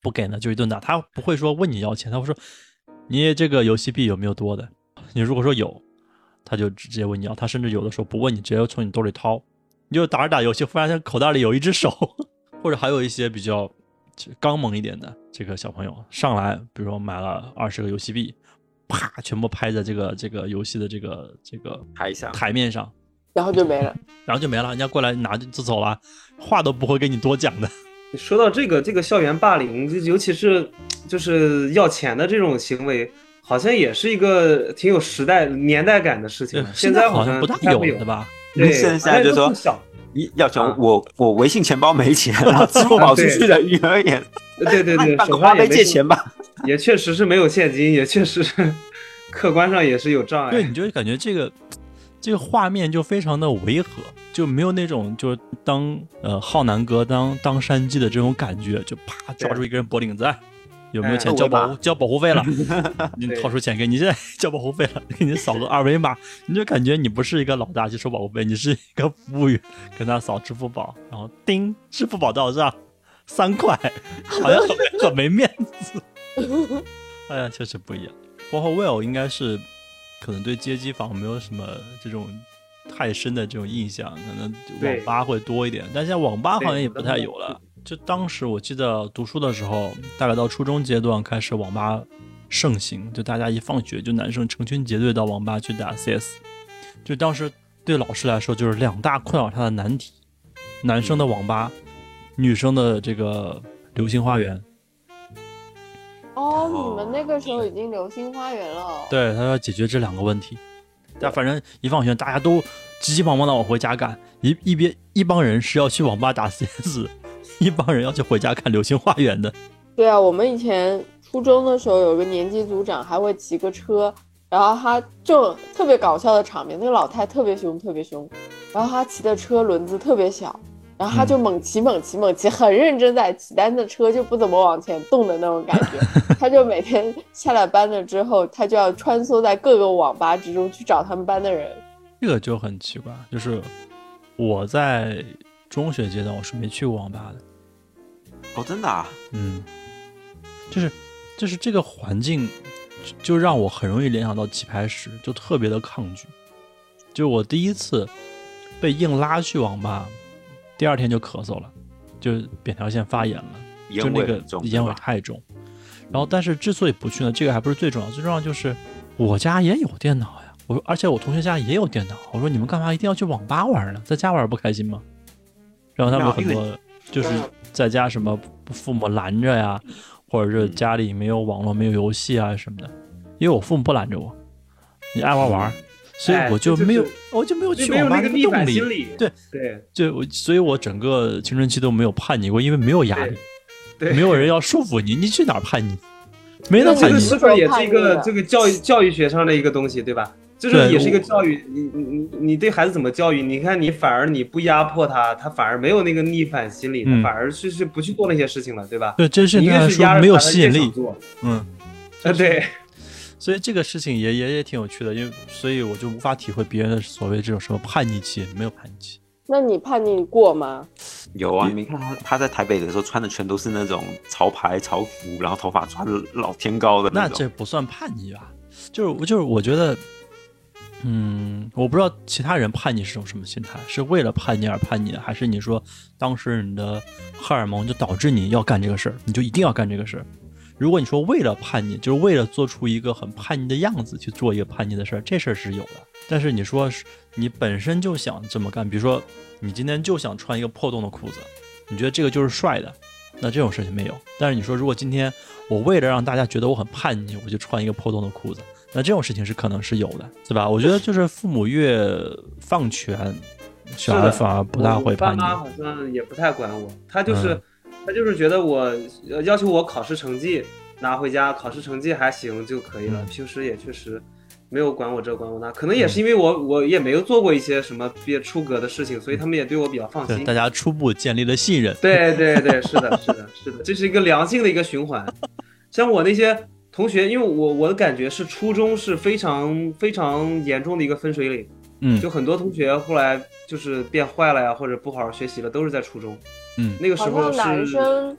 不给呢就一顿打。他不会说问你要钱，他会说你这个游戏币有没有多的？你如果说有，他就直接问你要。他甚至有的时候不问你，直接从你兜里掏。你就打着打游戏，忽然间口袋里有一只手，[LAUGHS] 或者还有一些比较刚猛一点的这个小朋友上来，比如说买了二十个游戏币，啪，全部拍在这个这个游戏的这个这个台上台面上，然后就没了。然后就没了，人家过来拿就就走了，话都不会跟你多讲的。说到这个这个校园霸凌，就尤其是就是要钱的这种行为，好像也是一个挺有时代年代感的事情。现在好像不大有，的吧？对，现在就说你要钱，我我微信钱包没钱，支付宝出去的余额也，对对对，[LAUGHS] 手上没借钱吧？也确实是没有现金，也确实是客观上也是有障碍。对，你就感觉这个这个画面就非常的违和，就没有那种就是当呃浩南哥当当山鸡的这种感觉，就啪抓住一个人脖领子。有没有钱交保交保护费了？[LAUGHS] 你掏出钱给你，现在交保护费了，[LAUGHS] 给你扫个二维码，你就感觉你不是一个老大去收保护费，你是一个服务员，跟他扫支付宝，然后叮，支付宝到账三块，[LAUGHS] 好像很很没面子。哎呀，确实不一样。包括 Will 应该是可能对街机房没有什么这种太深的这种印象，可能网吧会多一点，但现在网吧好像也不太有了。就当时我记得读书的时候，大概到初中阶段开始网吧盛行，就大家一放学就男生成群结队到网吧去打 CS。就当时对老师来说就是两大困扰他的难题：男生的网吧，女生的这个流星花园。哦，你们那个时候已经流星花园了。对他要解决这两个问题。但反正一放学大家都急急忙忙的往回家赶，一一边一帮人是要去网吧打 CS。[LAUGHS] 一帮人要去回家看《流星花园》的。对啊，我们以前初中的时候有个年级组长，还会骑个车，然后他就特别搞笑的场面，那个老太特别凶，特别凶，然后他骑的车轮子特别小，然后他就猛骑猛骑猛骑，很认真在骑，但那车就不怎么往前动的那种感觉。[LAUGHS] 他就每天下了班了之后，他就要穿梭在各个网吧之中去找他们班的人。这个就很奇怪，就是我在中学阶段我是没去过网吧的。哦，真的啊，嗯，就是，就是这个环境，就让我很容易联想到棋牌室，就特别的抗拒。就我第一次被硬拉去网吧，第二天就咳嗽了，就扁桃腺发炎了，就那个烟味太重。然后，但是之所以不去呢，这个还不是最重要，最重要就是我家也有电脑呀。我说，而且我同学家也有电脑。我说，你们干嘛一定要去网吧玩呢？在家玩不开心吗？然后他们很多就是。在家什么父母拦着呀，或者是家里没有网络、没有游戏啊什么的，因为我父母不拦着我，你爱玩玩，所以我就没有，我就没有去网吧的动力。对对，就我，所以我整个青春期都没有叛逆过，因为没有压力，没有人要 [LAUGHS] 束缚你，你去哪儿叛逆？没那叛逆。是不是也是一个这个教育教育学上的一个东西，对吧？就是也是一个教育，你你你你对孩子怎么教育？你看你反而你不压迫他，他反而没有那个逆反心理，他反而是是不去做那些事情了，对吧？[LAUGHS] 对，真是你越是压没有吸引力，嗯，啊对，所以这个事情也也也挺有趣的，因为所以我就无法体会别人的所谓这种什么叛逆期，没有叛逆期。那你叛逆过吗？有啊，你没看他他在台北的时候穿的全都是那种潮牌潮服，然后头发抓的老天高的那这不算叛逆吧？就是就是我觉得。嗯，我不知道其他人叛逆是种什么心态，是为了叛逆而叛逆，还是你说当时你的荷尔蒙就导致你要干这个事儿，你就一定要干这个事儿？如果你说为了叛逆，就是为了做出一个很叛逆的样子去做一个叛逆的事儿，这事儿是有的。但是你说你本身就想这么干，比如说你今天就想穿一个破洞的裤子，你觉得这个就是帅的，那这种事情没有。但是你说如果今天我为了让大家觉得我很叛逆，我就穿一个破洞的裤子。那这种事情是可能是有的，对吧？我觉得就是父母越放权，小孩反而不大会叛逆。爸妈好像也不太管我，他就是他就是觉得我要求我考试成绩拿回家，考试成绩还行就可以了。平时也确实没有管我这管我那，可能也是因为我我也没有做过一些什么别出格的事情，所以他们也对我比较放心。大家初步建立了信任。对对对，是的，是的，是的，这是一个良性的一个循环。像我那些。同学，因为我我的感觉是初中是非常非常严重的一个分水岭，嗯就很多同学后来就是变坏了呀，或者不好好学习了，都是在初中。嗯，那个时候像男生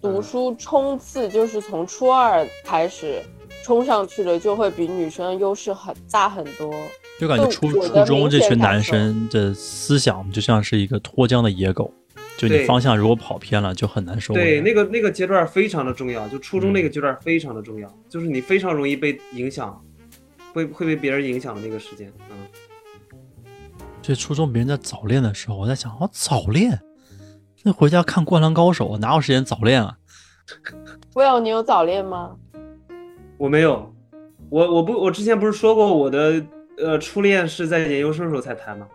读书冲刺就是从初二开始冲上去的，就会比女生优势很大很多。就感觉初初中这群男生的思想就像是一个脱缰的野狗，就你方向如果跑偏了，就很难受。对那个那个阶段非常的重要，就初中嗯那个阶段非常的重要，就是你非常容易被影响，会会被别人影响的那个时间。嗯，所以初中别人在早恋的时候，我在想，哦，早恋，那回家看《灌篮高手》，哪有时间早恋啊？Will，你有早恋吗？我没有，我我不我之前不是说过我的呃初恋是在研究生时候才谈吗，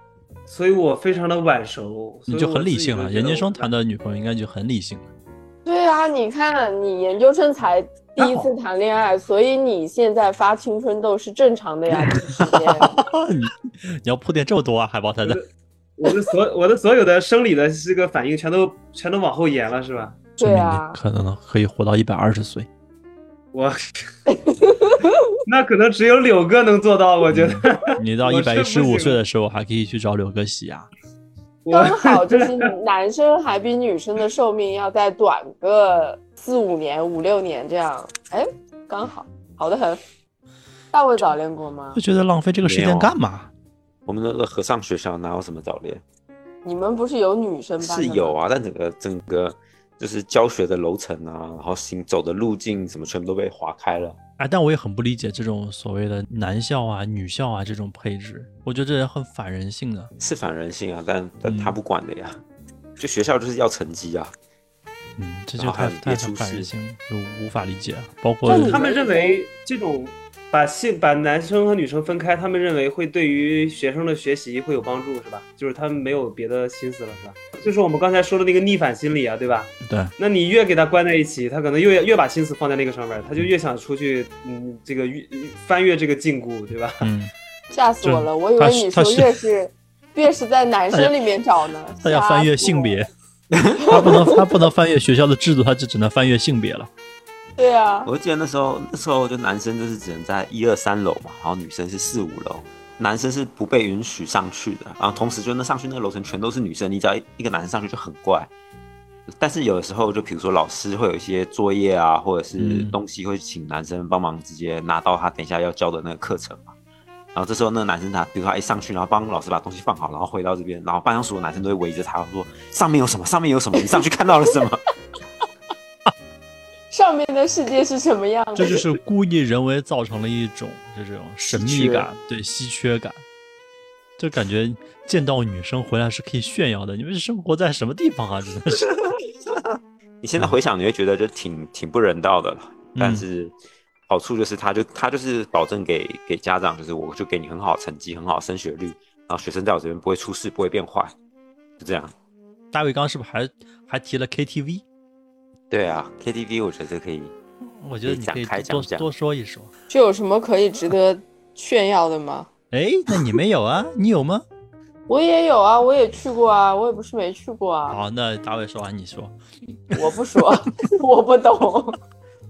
所以我非常的晚熟，你就很理性了。研究生谈的女朋友应该就很理性了。对啊，你看你研究生才第一次谈恋爱，所以你现在发青春痘是正常的呀。[LAUGHS] 你 [LAUGHS] 你要铺垫这么多啊，海豹太太。我的所我的所有的生理的这个反应全都全都往后延了，是吧？对啊可能可以活到一百二十岁。我 [LAUGHS] 那可能只有柳哥能做到，我觉得。你到 [LAUGHS] 我一百一十五岁的时候，还可以去找柳哥洗牙。我刚好就是男生还比女生的寿命要再短个四五年、五六年这样，哎，刚好，好的很。大卫早恋过吗就？觉得浪费这个时间干嘛？我们那个和尚学校哪有什么早恋？你们不是有女生班是有啊，但整个整个就是教学的楼层啊，然后行走的路径什么，全部都被划开了。哎，但我也很不理解这种所谓的男校啊、女校啊这种配置，我觉得这很反人性的。是反人性啊，但但嗯他不管的呀。就学校就是要成绩啊，嗯，这就太太反人性，就无法理解。啊包括他们认为这种把性把男生和女生分开，他们认为会对于学生的学习会有帮助，是吧？就是他们没有别的心思了，是吧？就是我们刚才说的那个逆反心理啊，对吧？对，那你越给他关在一起，他可能越越把心思放在那个上面，他就越想出去，嗯，这个越翻越这个禁锢，对吧？嗯，[LAUGHS] 吓死我了！我以为你说是他是越是越是在男生里面找呢。他要翻越性别，[LAUGHS] 他不能他不能翻越学校的制度，他就只能翻越性别了。[LAUGHS] 对啊，我记得那时候那时候就男生就是只能在一二三楼嘛，然后女生是四五楼，男生是不被允许上去的。然后同时就那上去那个楼层全都是女生，你只要一个男生上去就很怪。但是有的时候就比如说老师会有一些作业啊，或者是嗯东西会请男生帮忙直接拿到他等一下要教的那个课程嘛。然后这时候那个男生他，比如说他一上去，然后帮老师把东西放好，然后回到这边，然后班上所有男生都会围着他说上面有什么，上面有什么，你上去看到了什么？上面的世界是什么样的？这就是故意人为造成了一种这种神秘感，对稀缺感，就感觉见到女生回来是可以炫耀的。你们是生活在什么地方啊？真的是，[LAUGHS] 你现在回想，你会觉得就挺挺不人道的了。嗯但是好处就是，他就他就是保证给给家长，就是我就给你很好成绩，很好升学率，然后学生在我这边不会出事，不会变坏，就这样。大卫刚刚是不是还还提了 KTV？对啊，KTV 我觉得可以，我觉得你可以多多说一说。这有什么可以值得炫耀的吗？哎，那你没有啊？[LAUGHS] 你有吗？我也有啊，我也去过啊，我也不是没去过啊。好，那大卫说完你说。我不说，[LAUGHS] 我不懂。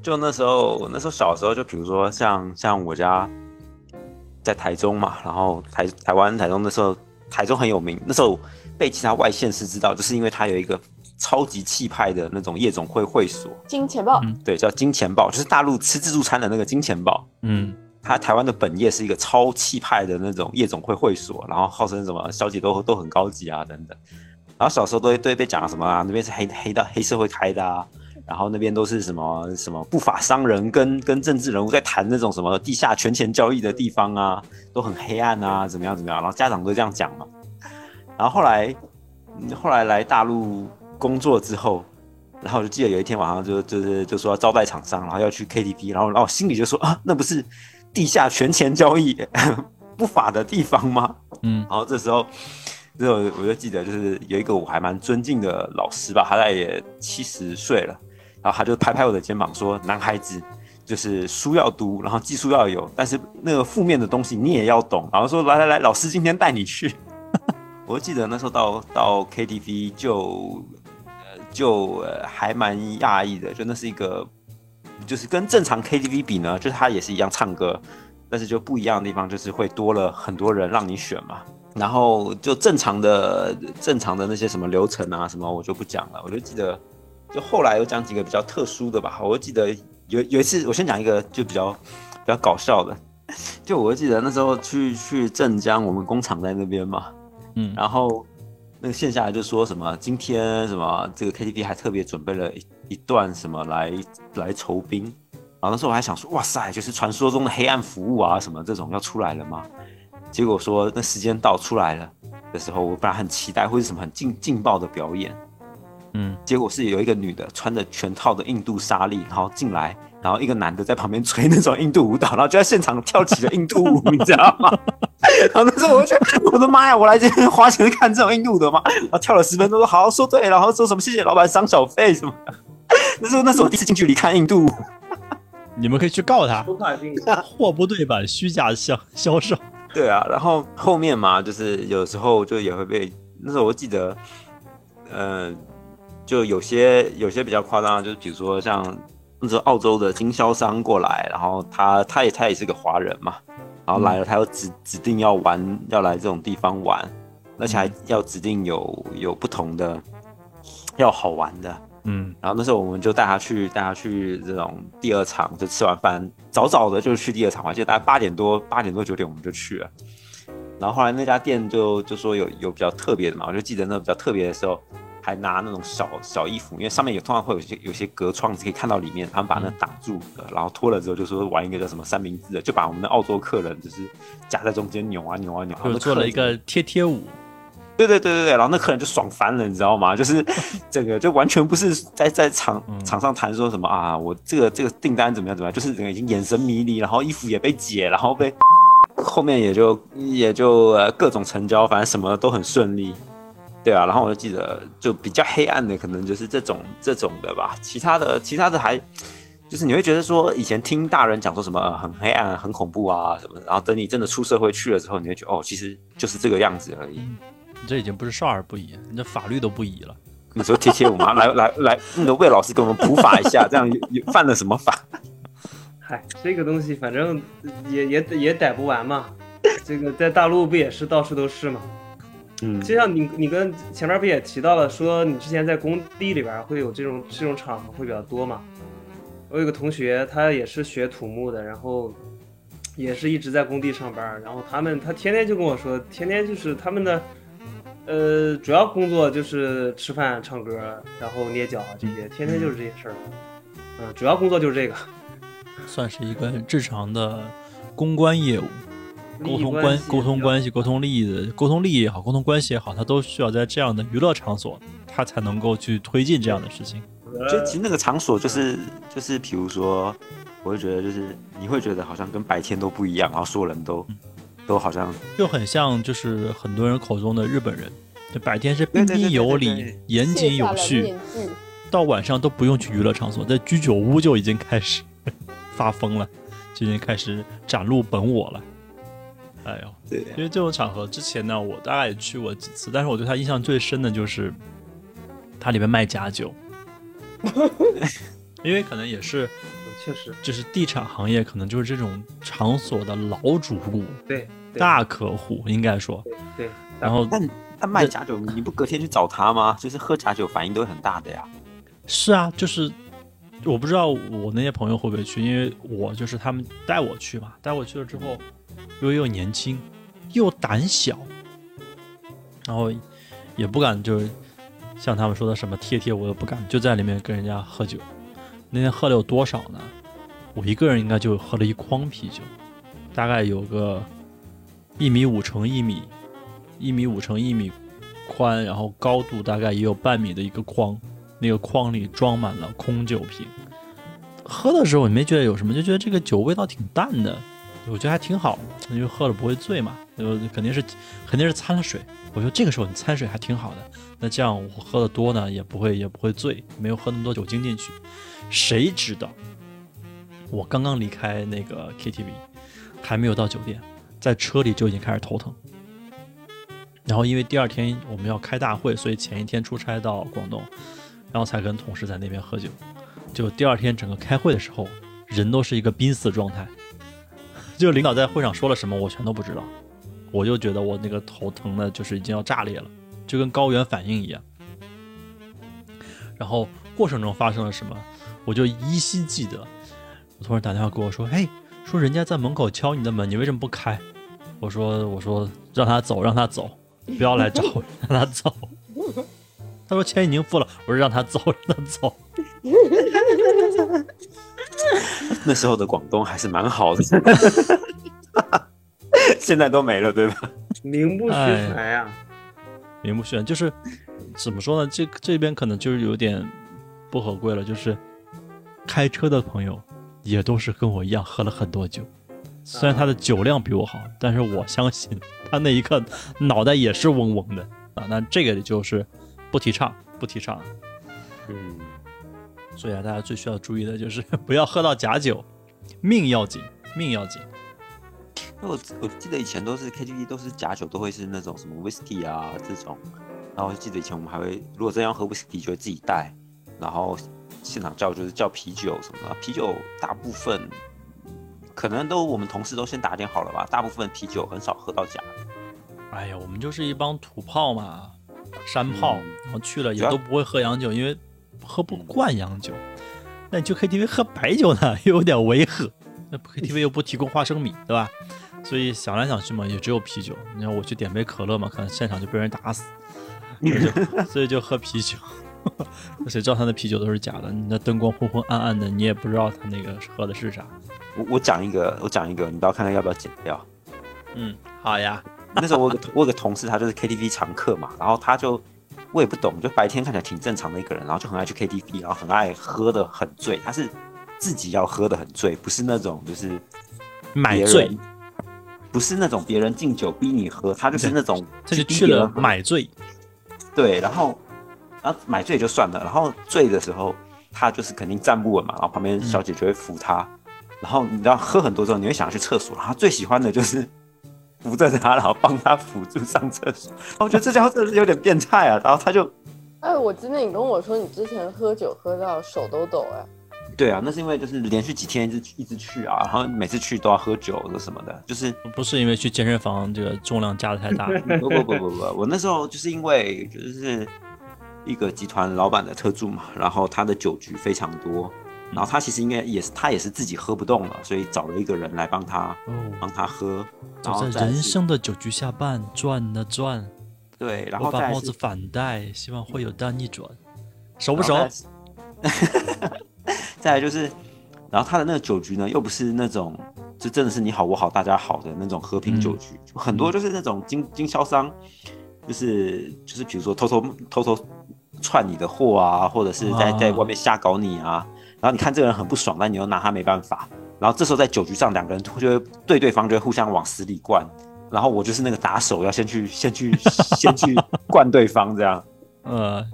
就那时候那时候小时候，就比如说像像我家在台中嘛，然后台台湾台中那时候台中很有名，那时候被其他外县市知道，就是因为它有一个超级气派的那种夜总会会所，金钱豹，嗯对，叫金钱豹，就是大陆吃自助餐的那个金钱豹。嗯，它台湾的本业是一个超气派的那种夜总会会所，然后号称什么小姐都都很高级啊等等。然后小时候都会都会被讲什么啊，那边是黑黑的黑社会开的啊，然后那边都是什么什么不法商人跟跟政治人物在谈那种什么地下权钱交易的地方啊，都很黑暗啊，怎么样怎么样，然后家长都这样讲嘛。然后后来，嗯后来来大陆工作之后，然后我就记得有一天晚上就就是就说要招待厂商，然后要去 KTV，然后然后我心里就说啊，那不是地下权钱交易 [LAUGHS] 不法的地方吗？嗯然后这时候，这时候我就记得就是有一个我还蛮尊敬的老师吧，他大概也七十岁了，然后他就拍拍我的肩膀说：“男孩子。”就是书要读，然后技术要有，但是那个负面的东西你也要懂。然后说来来来，老师今天带你去。[LAUGHS] 我记得那时候到到 KTV 就呃就呃还蛮讶异的，就那是一个就是跟正常 KTV 比呢，就是它也是一样唱歌，但是就不一样的地方就是会多了很多人让你选嘛。然后就正常的正常的那些什么流程啊什么我就不讲了，我就记得就后来有讲几个比较特殊的吧。我就记得有有一次，我先讲一个就比较比较搞笑的，就我记得那时候去去镇江，我们工厂在那边嘛，嗯，然后那个线下来就说什么今天什么这个 KTV 还特别准备了一一段什么来来酬宾，然后那时候我还想说哇塞，就是传说中的黑暗服务啊什么这种要出来了吗？结果说那时间到出来了的时候，我本来很期待会是什么很劲劲爆的表演，嗯，结果是有一个女的穿着全套的印度纱丽，然后进来，然后一个男的在旁边吹那种印度舞蹈，然后就在现场跳起了印度舞，你知道吗？然后那时候我就觉得我的妈呀，我来这边花钱看这种印度的吗？然后跳了十分钟，说好说对，然后说什么谢谢老板赏小费什么的。那时候那是我第一次近距离看印度，你们可以去告他。货不对版，虚假销销售。对啊，然后后面嘛，就是有时候就也会被那时候我记得，呃，就有些有些比较夸张，就是比如说像那时候澳洲的经销商过来，然后他他也他也是个华人嘛，然后来了他又指指定要玩要来这种地方玩，而且还要指定有有不同的要好玩的，嗯，然后那时候我们就带他去带他去这种第二场，就吃完饭早早的就去第二场，我记得大概八点多八点多九点我们就去了。然后后来那家店就就说有有比较特别的嘛，我就记得那比较特别的时候，还拿那种小小衣服，因为上面有通常会有一些有些隔窗，你可以看到里面，他们把那挡住的，然后脱了之后就说玩一个叫什么三明治的，就把我们的澳洲客人就是夹在中间扭啊扭啊扭，然后就那客人做了一个贴贴舞。对对对对对，然后那客人就爽翻了，你知道吗？[LAUGHS] 就是整个就完全不是在在场嗯场上谈说什么啊，我这个这个订单怎么样怎么样，就是整个已经眼神迷离，然后衣服也被解，然后被 [LAUGHS] 后面也就也就呃各种成交，反正什么都很顺利。对啊，然后我就记得就比较黑暗的可能就是这种这种的吧，其他的其他的还就是你会觉得说以前听大人讲说什么呃很黑暗、很恐怖啊什么的，然后等你真的出社会去了之后，你会觉得哦，其实就是这个样子而已。你这已经不是少儿不宜，你这法律都不宜了。你说贴贴我吗？来来来，那个魏老师给我们普法一下，[LAUGHS] 这样有有犯了什么法？嗨，这个东西反正也也也逮不完嘛。这个在大陆不也是到处都是嘛？嗯，就像你你跟前面不也提到了，说你之前在工地里边会有这种这种场合会比较多嘛？我有个同学，他也是学土木的，然后也是一直在工地上班，然后他们他天天就跟我说，天天就是他们的呃主要工作就是吃饭、唱歌，然后捏脚啊这些，天天就是这些事儿。嗯，主要工作就是这个。算是一个日常的公关业务，沟通关沟通关系、沟通利益的沟通利益也好，沟通关系也好，它都需要在这样的娱乐场所，它才能够去推进这样的事情。就其实那个场所就是就是，比如说，我会觉得就是你会觉得好像跟白天都不一样，然后所有人都都好像就很像就是很多人口中的日本人，就白天是彬对对对对彬有礼对对、严谨有序，到晚上都不用去娱乐场所，在居酒屋就已经开始 [LAUGHS] 发疯了，就已经开始展露本我了。哎呦，对因为这种场合之前呢，我大概也去过几次，但是我对他印象最深的就是它里面卖假酒，[LAUGHS] 因为可能也是确实就是地产行业，可能就是这种场所的老主顾、对对大客户，应该说。对对，然后但但卖假酒，你不隔天去找他吗？就是喝假酒反应都会很大的呀。是啊，就是我不知道我那些朋友会不会去，因为我就是他们带我去嘛，带我去了之后，又又年轻又胆小，然后也不敢就是像他们说的什么贴贴，我都不敢，就在里面跟人家喝酒。那天喝了有多少呢？我一个人应该就喝了一筐啤酒，大概有个一米五乘一米，一米五乘一米宽，然后高度大概也有半米的一个筐。那个筐里装满了空酒瓶。喝的时候也没觉得有什么，就觉得这个酒味道挺淡的，我觉得还挺好，因为喝了不会醉嘛，就肯定是肯定是掺了水。我觉得这个时候你掺水还挺好的，那这样我喝的多呢也不会也不会醉，没有喝那么多酒精进去。谁知道我刚刚离开那个 KTV，还没有到酒店，在车里就已经开始头疼。然后因为第二天我们要开大会，所以前一天出差到广东。然后才跟同事在那边喝酒，就第二天整个开会的时候，人都是一个濒死状态，就领导在会上说了什么，我全都不知道。我就觉得我那个头疼的，就是已经要炸裂了，就跟高原反应一样。然后过程中发生了什么，我就依稀记得。我同事打电话跟我说：“嘿，说人家在门口敲你的门，你为什么不开？”我说：“我说让他走，让他走，不要来找我，让他走。”他说：“钱已经付了。”我说：“让他走，让他走。[LAUGHS] [LAUGHS] 那时候的广东还是蛮好的，[LAUGHS] 现在都没了，对吧？名不虚哎传呀、”名不虚传，就是怎么说呢？这这边可能就是有点不合规了，就是开车的朋友也都是跟我一样喝了很多酒。虽然他的酒量比我好，但是我相信他那一刻脑袋也是嗡嗡的啊。那这个就是不提倡，不提倡。嗯，所以啊，大家最需要注意的就是 [LAUGHS] 不要喝到假酒，命要紧，命要紧。因为我我记得以前都是 KTV 都是假酒，都会是那种什么 whisky 啊这种，然后我记得以前我们还会，如果真要喝 whisky 就会自己带，然后现场叫就是叫啤酒什么的，啤酒大部分可能都我们同事都先打点好了吧，大部分啤酒很少喝到假的。哎呀，我们就是一帮土炮嘛，山炮，嗯然后去了也都不会喝洋酒，因为喝不惯洋酒。那你去 KTV 喝白酒呢，又 [LAUGHS] 有点违和。那 KTV 又不提供花生米，对吧？所以想来想去嘛，也只有啤酒。你看我去点杯可乐嘛，可能现场就被人打死，[LAUGHS] 所以就所以就喝啤酒。[LAUGHS] 谁知道他的啤酒都是假的？你那灯光昏昏暗暗的，你也不知道他那个喝的是啥。我我讲一个，我讲一个，你不要看看要不要剪掉。嗯，好呀。那时候我有个我有个同事，他就是 KTV 常客嘛，然后他就我也不懂，就白天看起来挺正常的一个人，然后就很爱去 KTV，然后很爱喝的很醉，他是自己要喝的很醉，不是那种就是买醉，不是那种别人敬酒逼你喝，他就是那种他就是去了买醉。对，然后然后买醉就算了，然后醉的时候他就是肯定站不稳嘛，然后旁边小姐就会扶他，然后你知道喝很多之后你会想要去厕所，然后他最喜欢的就是扶着他，然后帮他辅助上厕所，[LAUGHS] 我觉得这家伙真的是有点变态啊，然后他就哎，我记得你跟我说你之前喝酒喝到手都抖，哎，对啊，那是因为就是连续几天一直一直去啊，然后每次去都要喝酒的什么的，就是不是因为去健身房这个重量加的太大，[LAUGHS] 不不不不不，我那时候就是因为就是一个集团老板的特助嘛，然后他的酒局非常多，然后他其实应该也是他也是自己喝不动了，所以找了一个人来帮他哦，帮他喝，然走在人生的酒局下半，转啊转，对，然我后把帽子反戴，希望会有单逆转，熟不熟？[LAUGHS] 再来就是，然后他的那个酒局呢，又不是那种就真的是你好我好大家好的那种和平酒局，就很多就是那种经经销商，就是就是比如说偷偷偷偷串你的货啊，或者是在啊。在外面瞎搞你啊，然后你看这个人很不爽，但你又拿他没办法，然后这时候在酒局上两个人就会对对方就会互相往死里灌，然后我就是那个打手，要先去先去 [LAUGHS] 先去灌对方这样。[LAUGHS] 呃，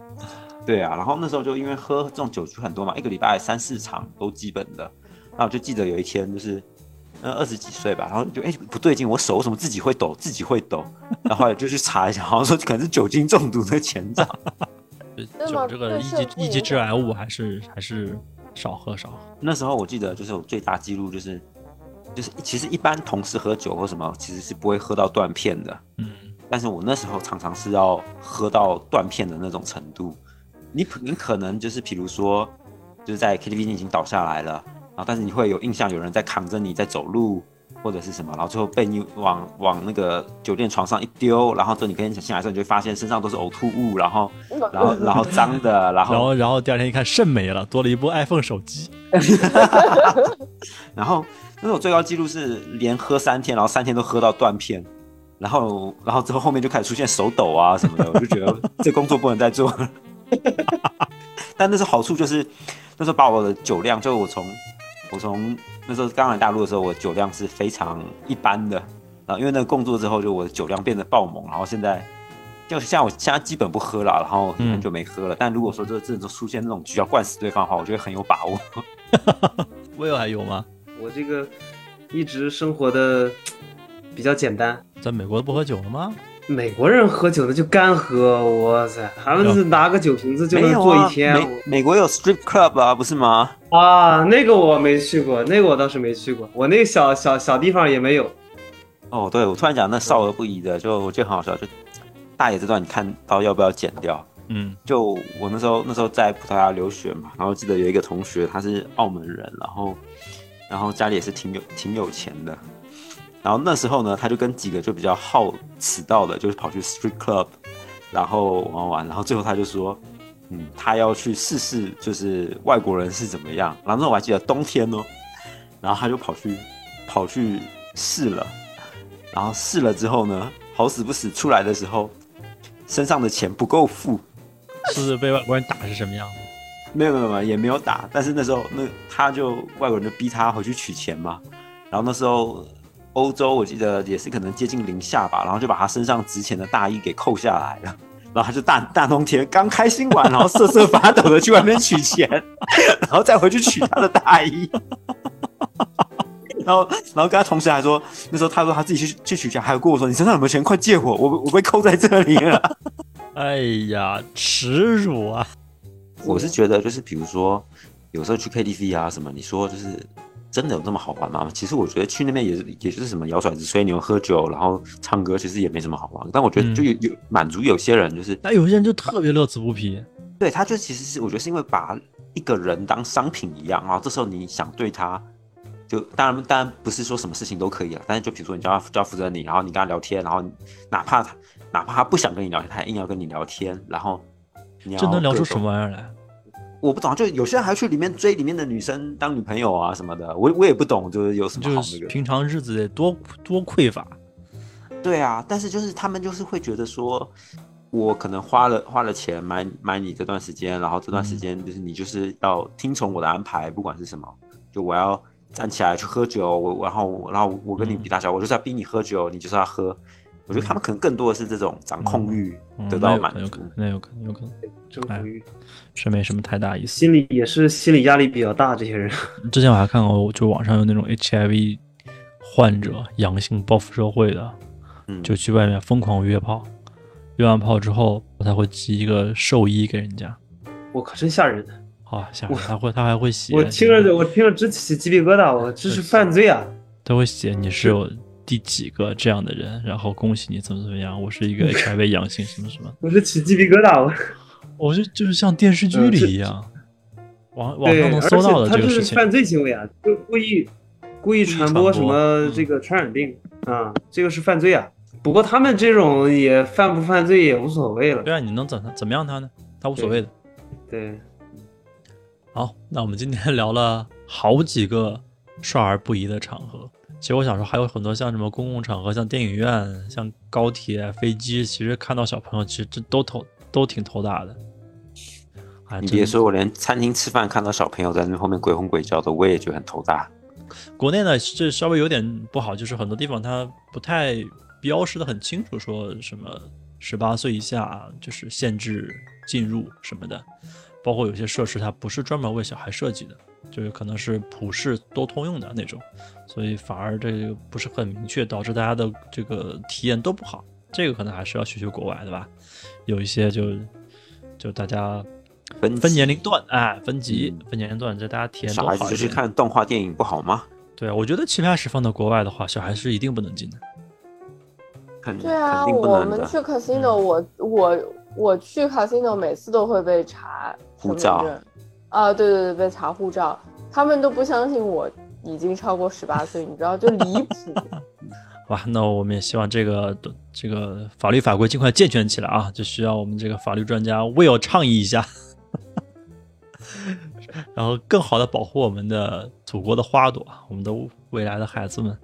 对啊，然后那时候就因为喝这种酒局很多嘛，一个礼拜三四场都基本的。那我就记得有一天就是，呃二十几岁吧，然后就哎、不对劲，我手为什么自己会抖，自己会抖，然后就去查一下，好像说可能是酒精中毒的前兆。[LAUGHS] 酒这个一级一级致癌物还是还是少喝少喝。那时候我记得就是我最大记录就是，就是其实一般同事喝酒或什么其实是不会喝到断片的，嗯，但是我那时候常常是要喝到断片的那种程度。你你可能就是比如说，就是在 KTV 你已经倒下来了，然后但是你会有印象有人在扛着你在走路或者是什么，然后最后被你往往那个酒店床上一丢，然后之后你跟醒来的时候，你就会发现身上都是呕吐物，然后 [LAUGHS] 然后然后脏的，然后然后然后第二天一看肾没了，多了一部 iPhone 手机。[LAUGHS] 然后那时候最高纪录是连喝三天，然后三天都喝到断片，然后然后之后后面就开始出现手抖啊什么的，我就觉得这工作不能再做了。[LAUGHS] 但那时候好处就是那时候把我的酒量，就我从我从那时候刚来大陆的时候，我酒量是非常一般的，然后因为那个工作之后，就我的酒量变得爆猛，然后现在。就像我现在基本不喝了，然后很久没喝了。但如果说这这种出现那种局要灌死对方的话，我觉得很有把握。[LAUGHS] Will 还有吗？我这个一直生活的比较简单，在美国不喝酒了吗？美国人喝酒的就干喝，哇塞，他们是拿个酒瓶子就能坐一天。美美国有 strip club 啊，不是吗？啊，那个我没去过，那个我倒是没去过，我那个小小小地方也没有。哦，对，我突然讲那少儿不宜的，就我觉得很好笑，就大爷这段你看到要不要剪掉？嗯就我那时候那时候在葡萄牙留学嘛，然后记得有一个同学他是澳门人，然后然后家里也是挺有挺有钱的，然后那时候呢，他就跟几个就比较好迟到的，就是跑去 street club，然后玩玩，然后最后他就说，嗯，他要去试试就是外国人是怎么样，然后那时候我还记得冬天哦，然后他就跑去跑去试了，然后试了之后呢，好死不死出来的时候，身上的钱不够付。是被外国人打是什么样子？没有没有没有，也没有打，但是那时候那他就外国人就逼他回去取钱嘛，然后那时候欧洲我记得也是可能接近零下吧，然后就把他身上值钱的大衣给扣下来了，然后他就大大冬天刚开心完，然后瑟瑟发抖的去外面取钱，[LAUGHS] 然后再回去取他的大衣。然后，然后跟他同事还说，那时候他说他自己去去取钱，还有跟我说：“你身上有没有钱？快借我，我我被扣在这里了。”哎呀，耻辱啊！我是觉得，就是比如说，有时候去 KTV 啊什么，你说就是真的有这么好玩吗？其实我觉得去那边也是，也就是什么摇骰子、吹牛、喝酒，然后唱歌，其实也没什么好玩。但我觉得就有有满足有些人，就是那有些人就特别乐此不疲。对他就其实是我觉得是因为把一个人当商品一样啊，这时候你想对他。就当然，当然不是说什么事情都可以了，但是就比如说你叫他叫负责你，然后你跟他聊天，然后哪怕他哪怕他不想跟你聊天，他也硬要跟你聊天，然后你要这能聊出什么玩意儿来？我不懂，就有些人还去里面追里面的女生当女朋友啊什么的，我我也不懂，就是有什么好就是那个。平常日子得多多匮乏。对啊，但是就是他们就是会觉得说，我可能花了花了钱买买你这段时间，然后这段时间就是你就是要听从我的安排，不管是什么，就我要站起来去喝酒，我然后然后我跟你比大小，我就是要逼你喝酒，你就是要喝。我觉得他们可能更多的是这种掌控欲嗯得到满足可。能，那有可能，有可能，征服欲，是没什么太大意思。心理也是心理压力比较大，这些人。[LAUGHS] 之前我还看过，就网上有那种 HIV 患者阳性报复社会的，嗯，就去外面疯狂约炮，约完炮之后，他会寄一个寿衣给人家。我靠，真吓人！啊，吓人！他会他还会写，我听着我听着直起鸡皮疙瘩，我这是犯罪啊！他会写你是有第几个这样的人，然后恭喜你怎么怎么样，我是一个 [LAUGHS] HIV 阳性什么什么，我是起鸡皮疙瘩，了我就就是像电视剧里一样，网网，上能搜到的他这个事情。犯罪行为啊，就故意故意传播什么嗯这个传染病啊，这个是犯罪啊。不过他们这种也犯不犯罪也无所谓了对，啊，你能怎怎么样他呢？他无所谓的。对，好，那我们今天聊了好几个少儿不宜的场合。其实我想说，还有很多像什么公共场合，像电影院、像高铁、飞机，其实看到小朋友，其实这都头都挺头大的。你别说，我连餐厅吃饭看到小朋友在那后面鬼吼鬼叫的，我也觉得很头大。国内呢，这稍微有点不好，就是很多地方它不太标识的很清楚，说什么十八岁以下就是限制进入什么的，包括有些设施它不是专门为小孩设计的，就是可能是普世都通用的那种，所以反而这个不是很明确，导致大家的这个体验都不好。这个可能还是要学学国外的吧，有一些就就大家分分年龄段，哎，分级嗯分年龄段，这大家体验小都好一点。孩子就去看动画电影不好吗？对啊，我觉得棋牌室放到国外的话，小孩是一定不能进的。肯对啊。我们去 casino，我我我去 casino 每次都会被查护照啊，对对对，被查护照，他们都不相信我已经超过十八岁，你知道，就离谱。好吧，那我们也希望这个这个法律法规尽快健全起来啊，就需要我们这个法律专家 Will 倡议一下，[LAUGHS] 然后更好的保护我们的祖国的花朵，我们的未来的孩子们。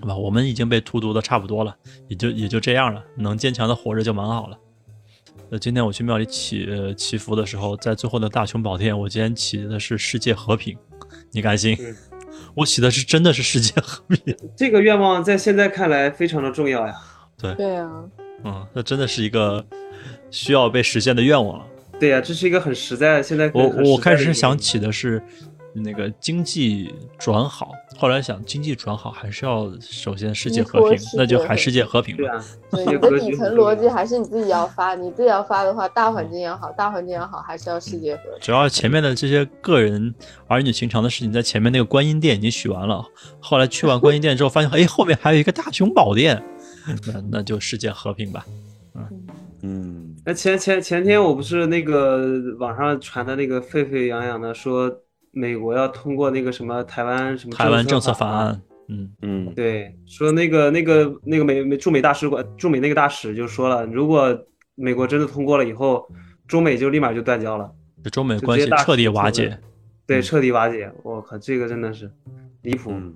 好吧，我们已经被荼毒的差不多了，也就也就这样了，能坚强的活着就蛮好了。呃，今天我去庙里祈呃祈福的时候，在最后的大雄宝殿，我今天祈的是世界和平，你敢信？嗯我祈的是真的是世界和平。[LAUGHS] 这个愿望在现在看来非常的重要呀。对对啊，嗯，那真的是一个需要被实现的愿望了。对呀、这是一个很实在，现在我我开始想起的是，那个经济转好，后来想经济转好还是要首先世界和平，那就还世界和平吧。对啊，对，世界你的底层逻辑还是你自己要发，你自己要发的话，大环境也好，大环境也好，还是要世界和平。主要前面的这些个人儿女情长的事情，在前面那个观音殿已经许完了，后来去完观音殿之后，发现哎，后面还有一个大雄宝殿，那那就世界和平吧。嗯，那前前前天我不是那个网上传的那个沸沸扬扬的说美国要通过那个什么台湾什么台湾政策法案，嗯，嗯，对，说那个那个那个美美驻美大使馆驻美那个大使就说了，如果美国真的通过了以后，中美就立马就断交了，这中美关系彻底瓦解，对，嗯彻底瓦解。我靠，这个真的是离谱。嗯，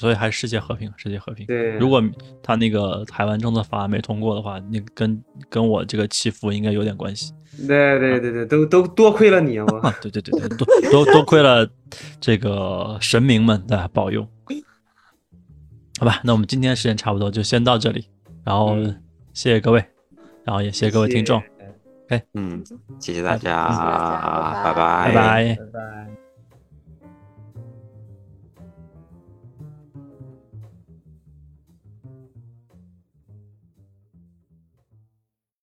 所以还是世界和平，世界和平。对，如果他那个台湾政策法案没通过的话，那跟跟我这个祈福应该有点关系。对对对对，都都多亏了你，我啊，对对对对，多多多亏了这个神明们的保佑。好吧，那我们今天时间差不多，就先到这里。然后嗯谢谢各位，然后也谢谢各位听众，谢谢嗯，谢谢大家，谢谢大家拜拜拜拜。拜拜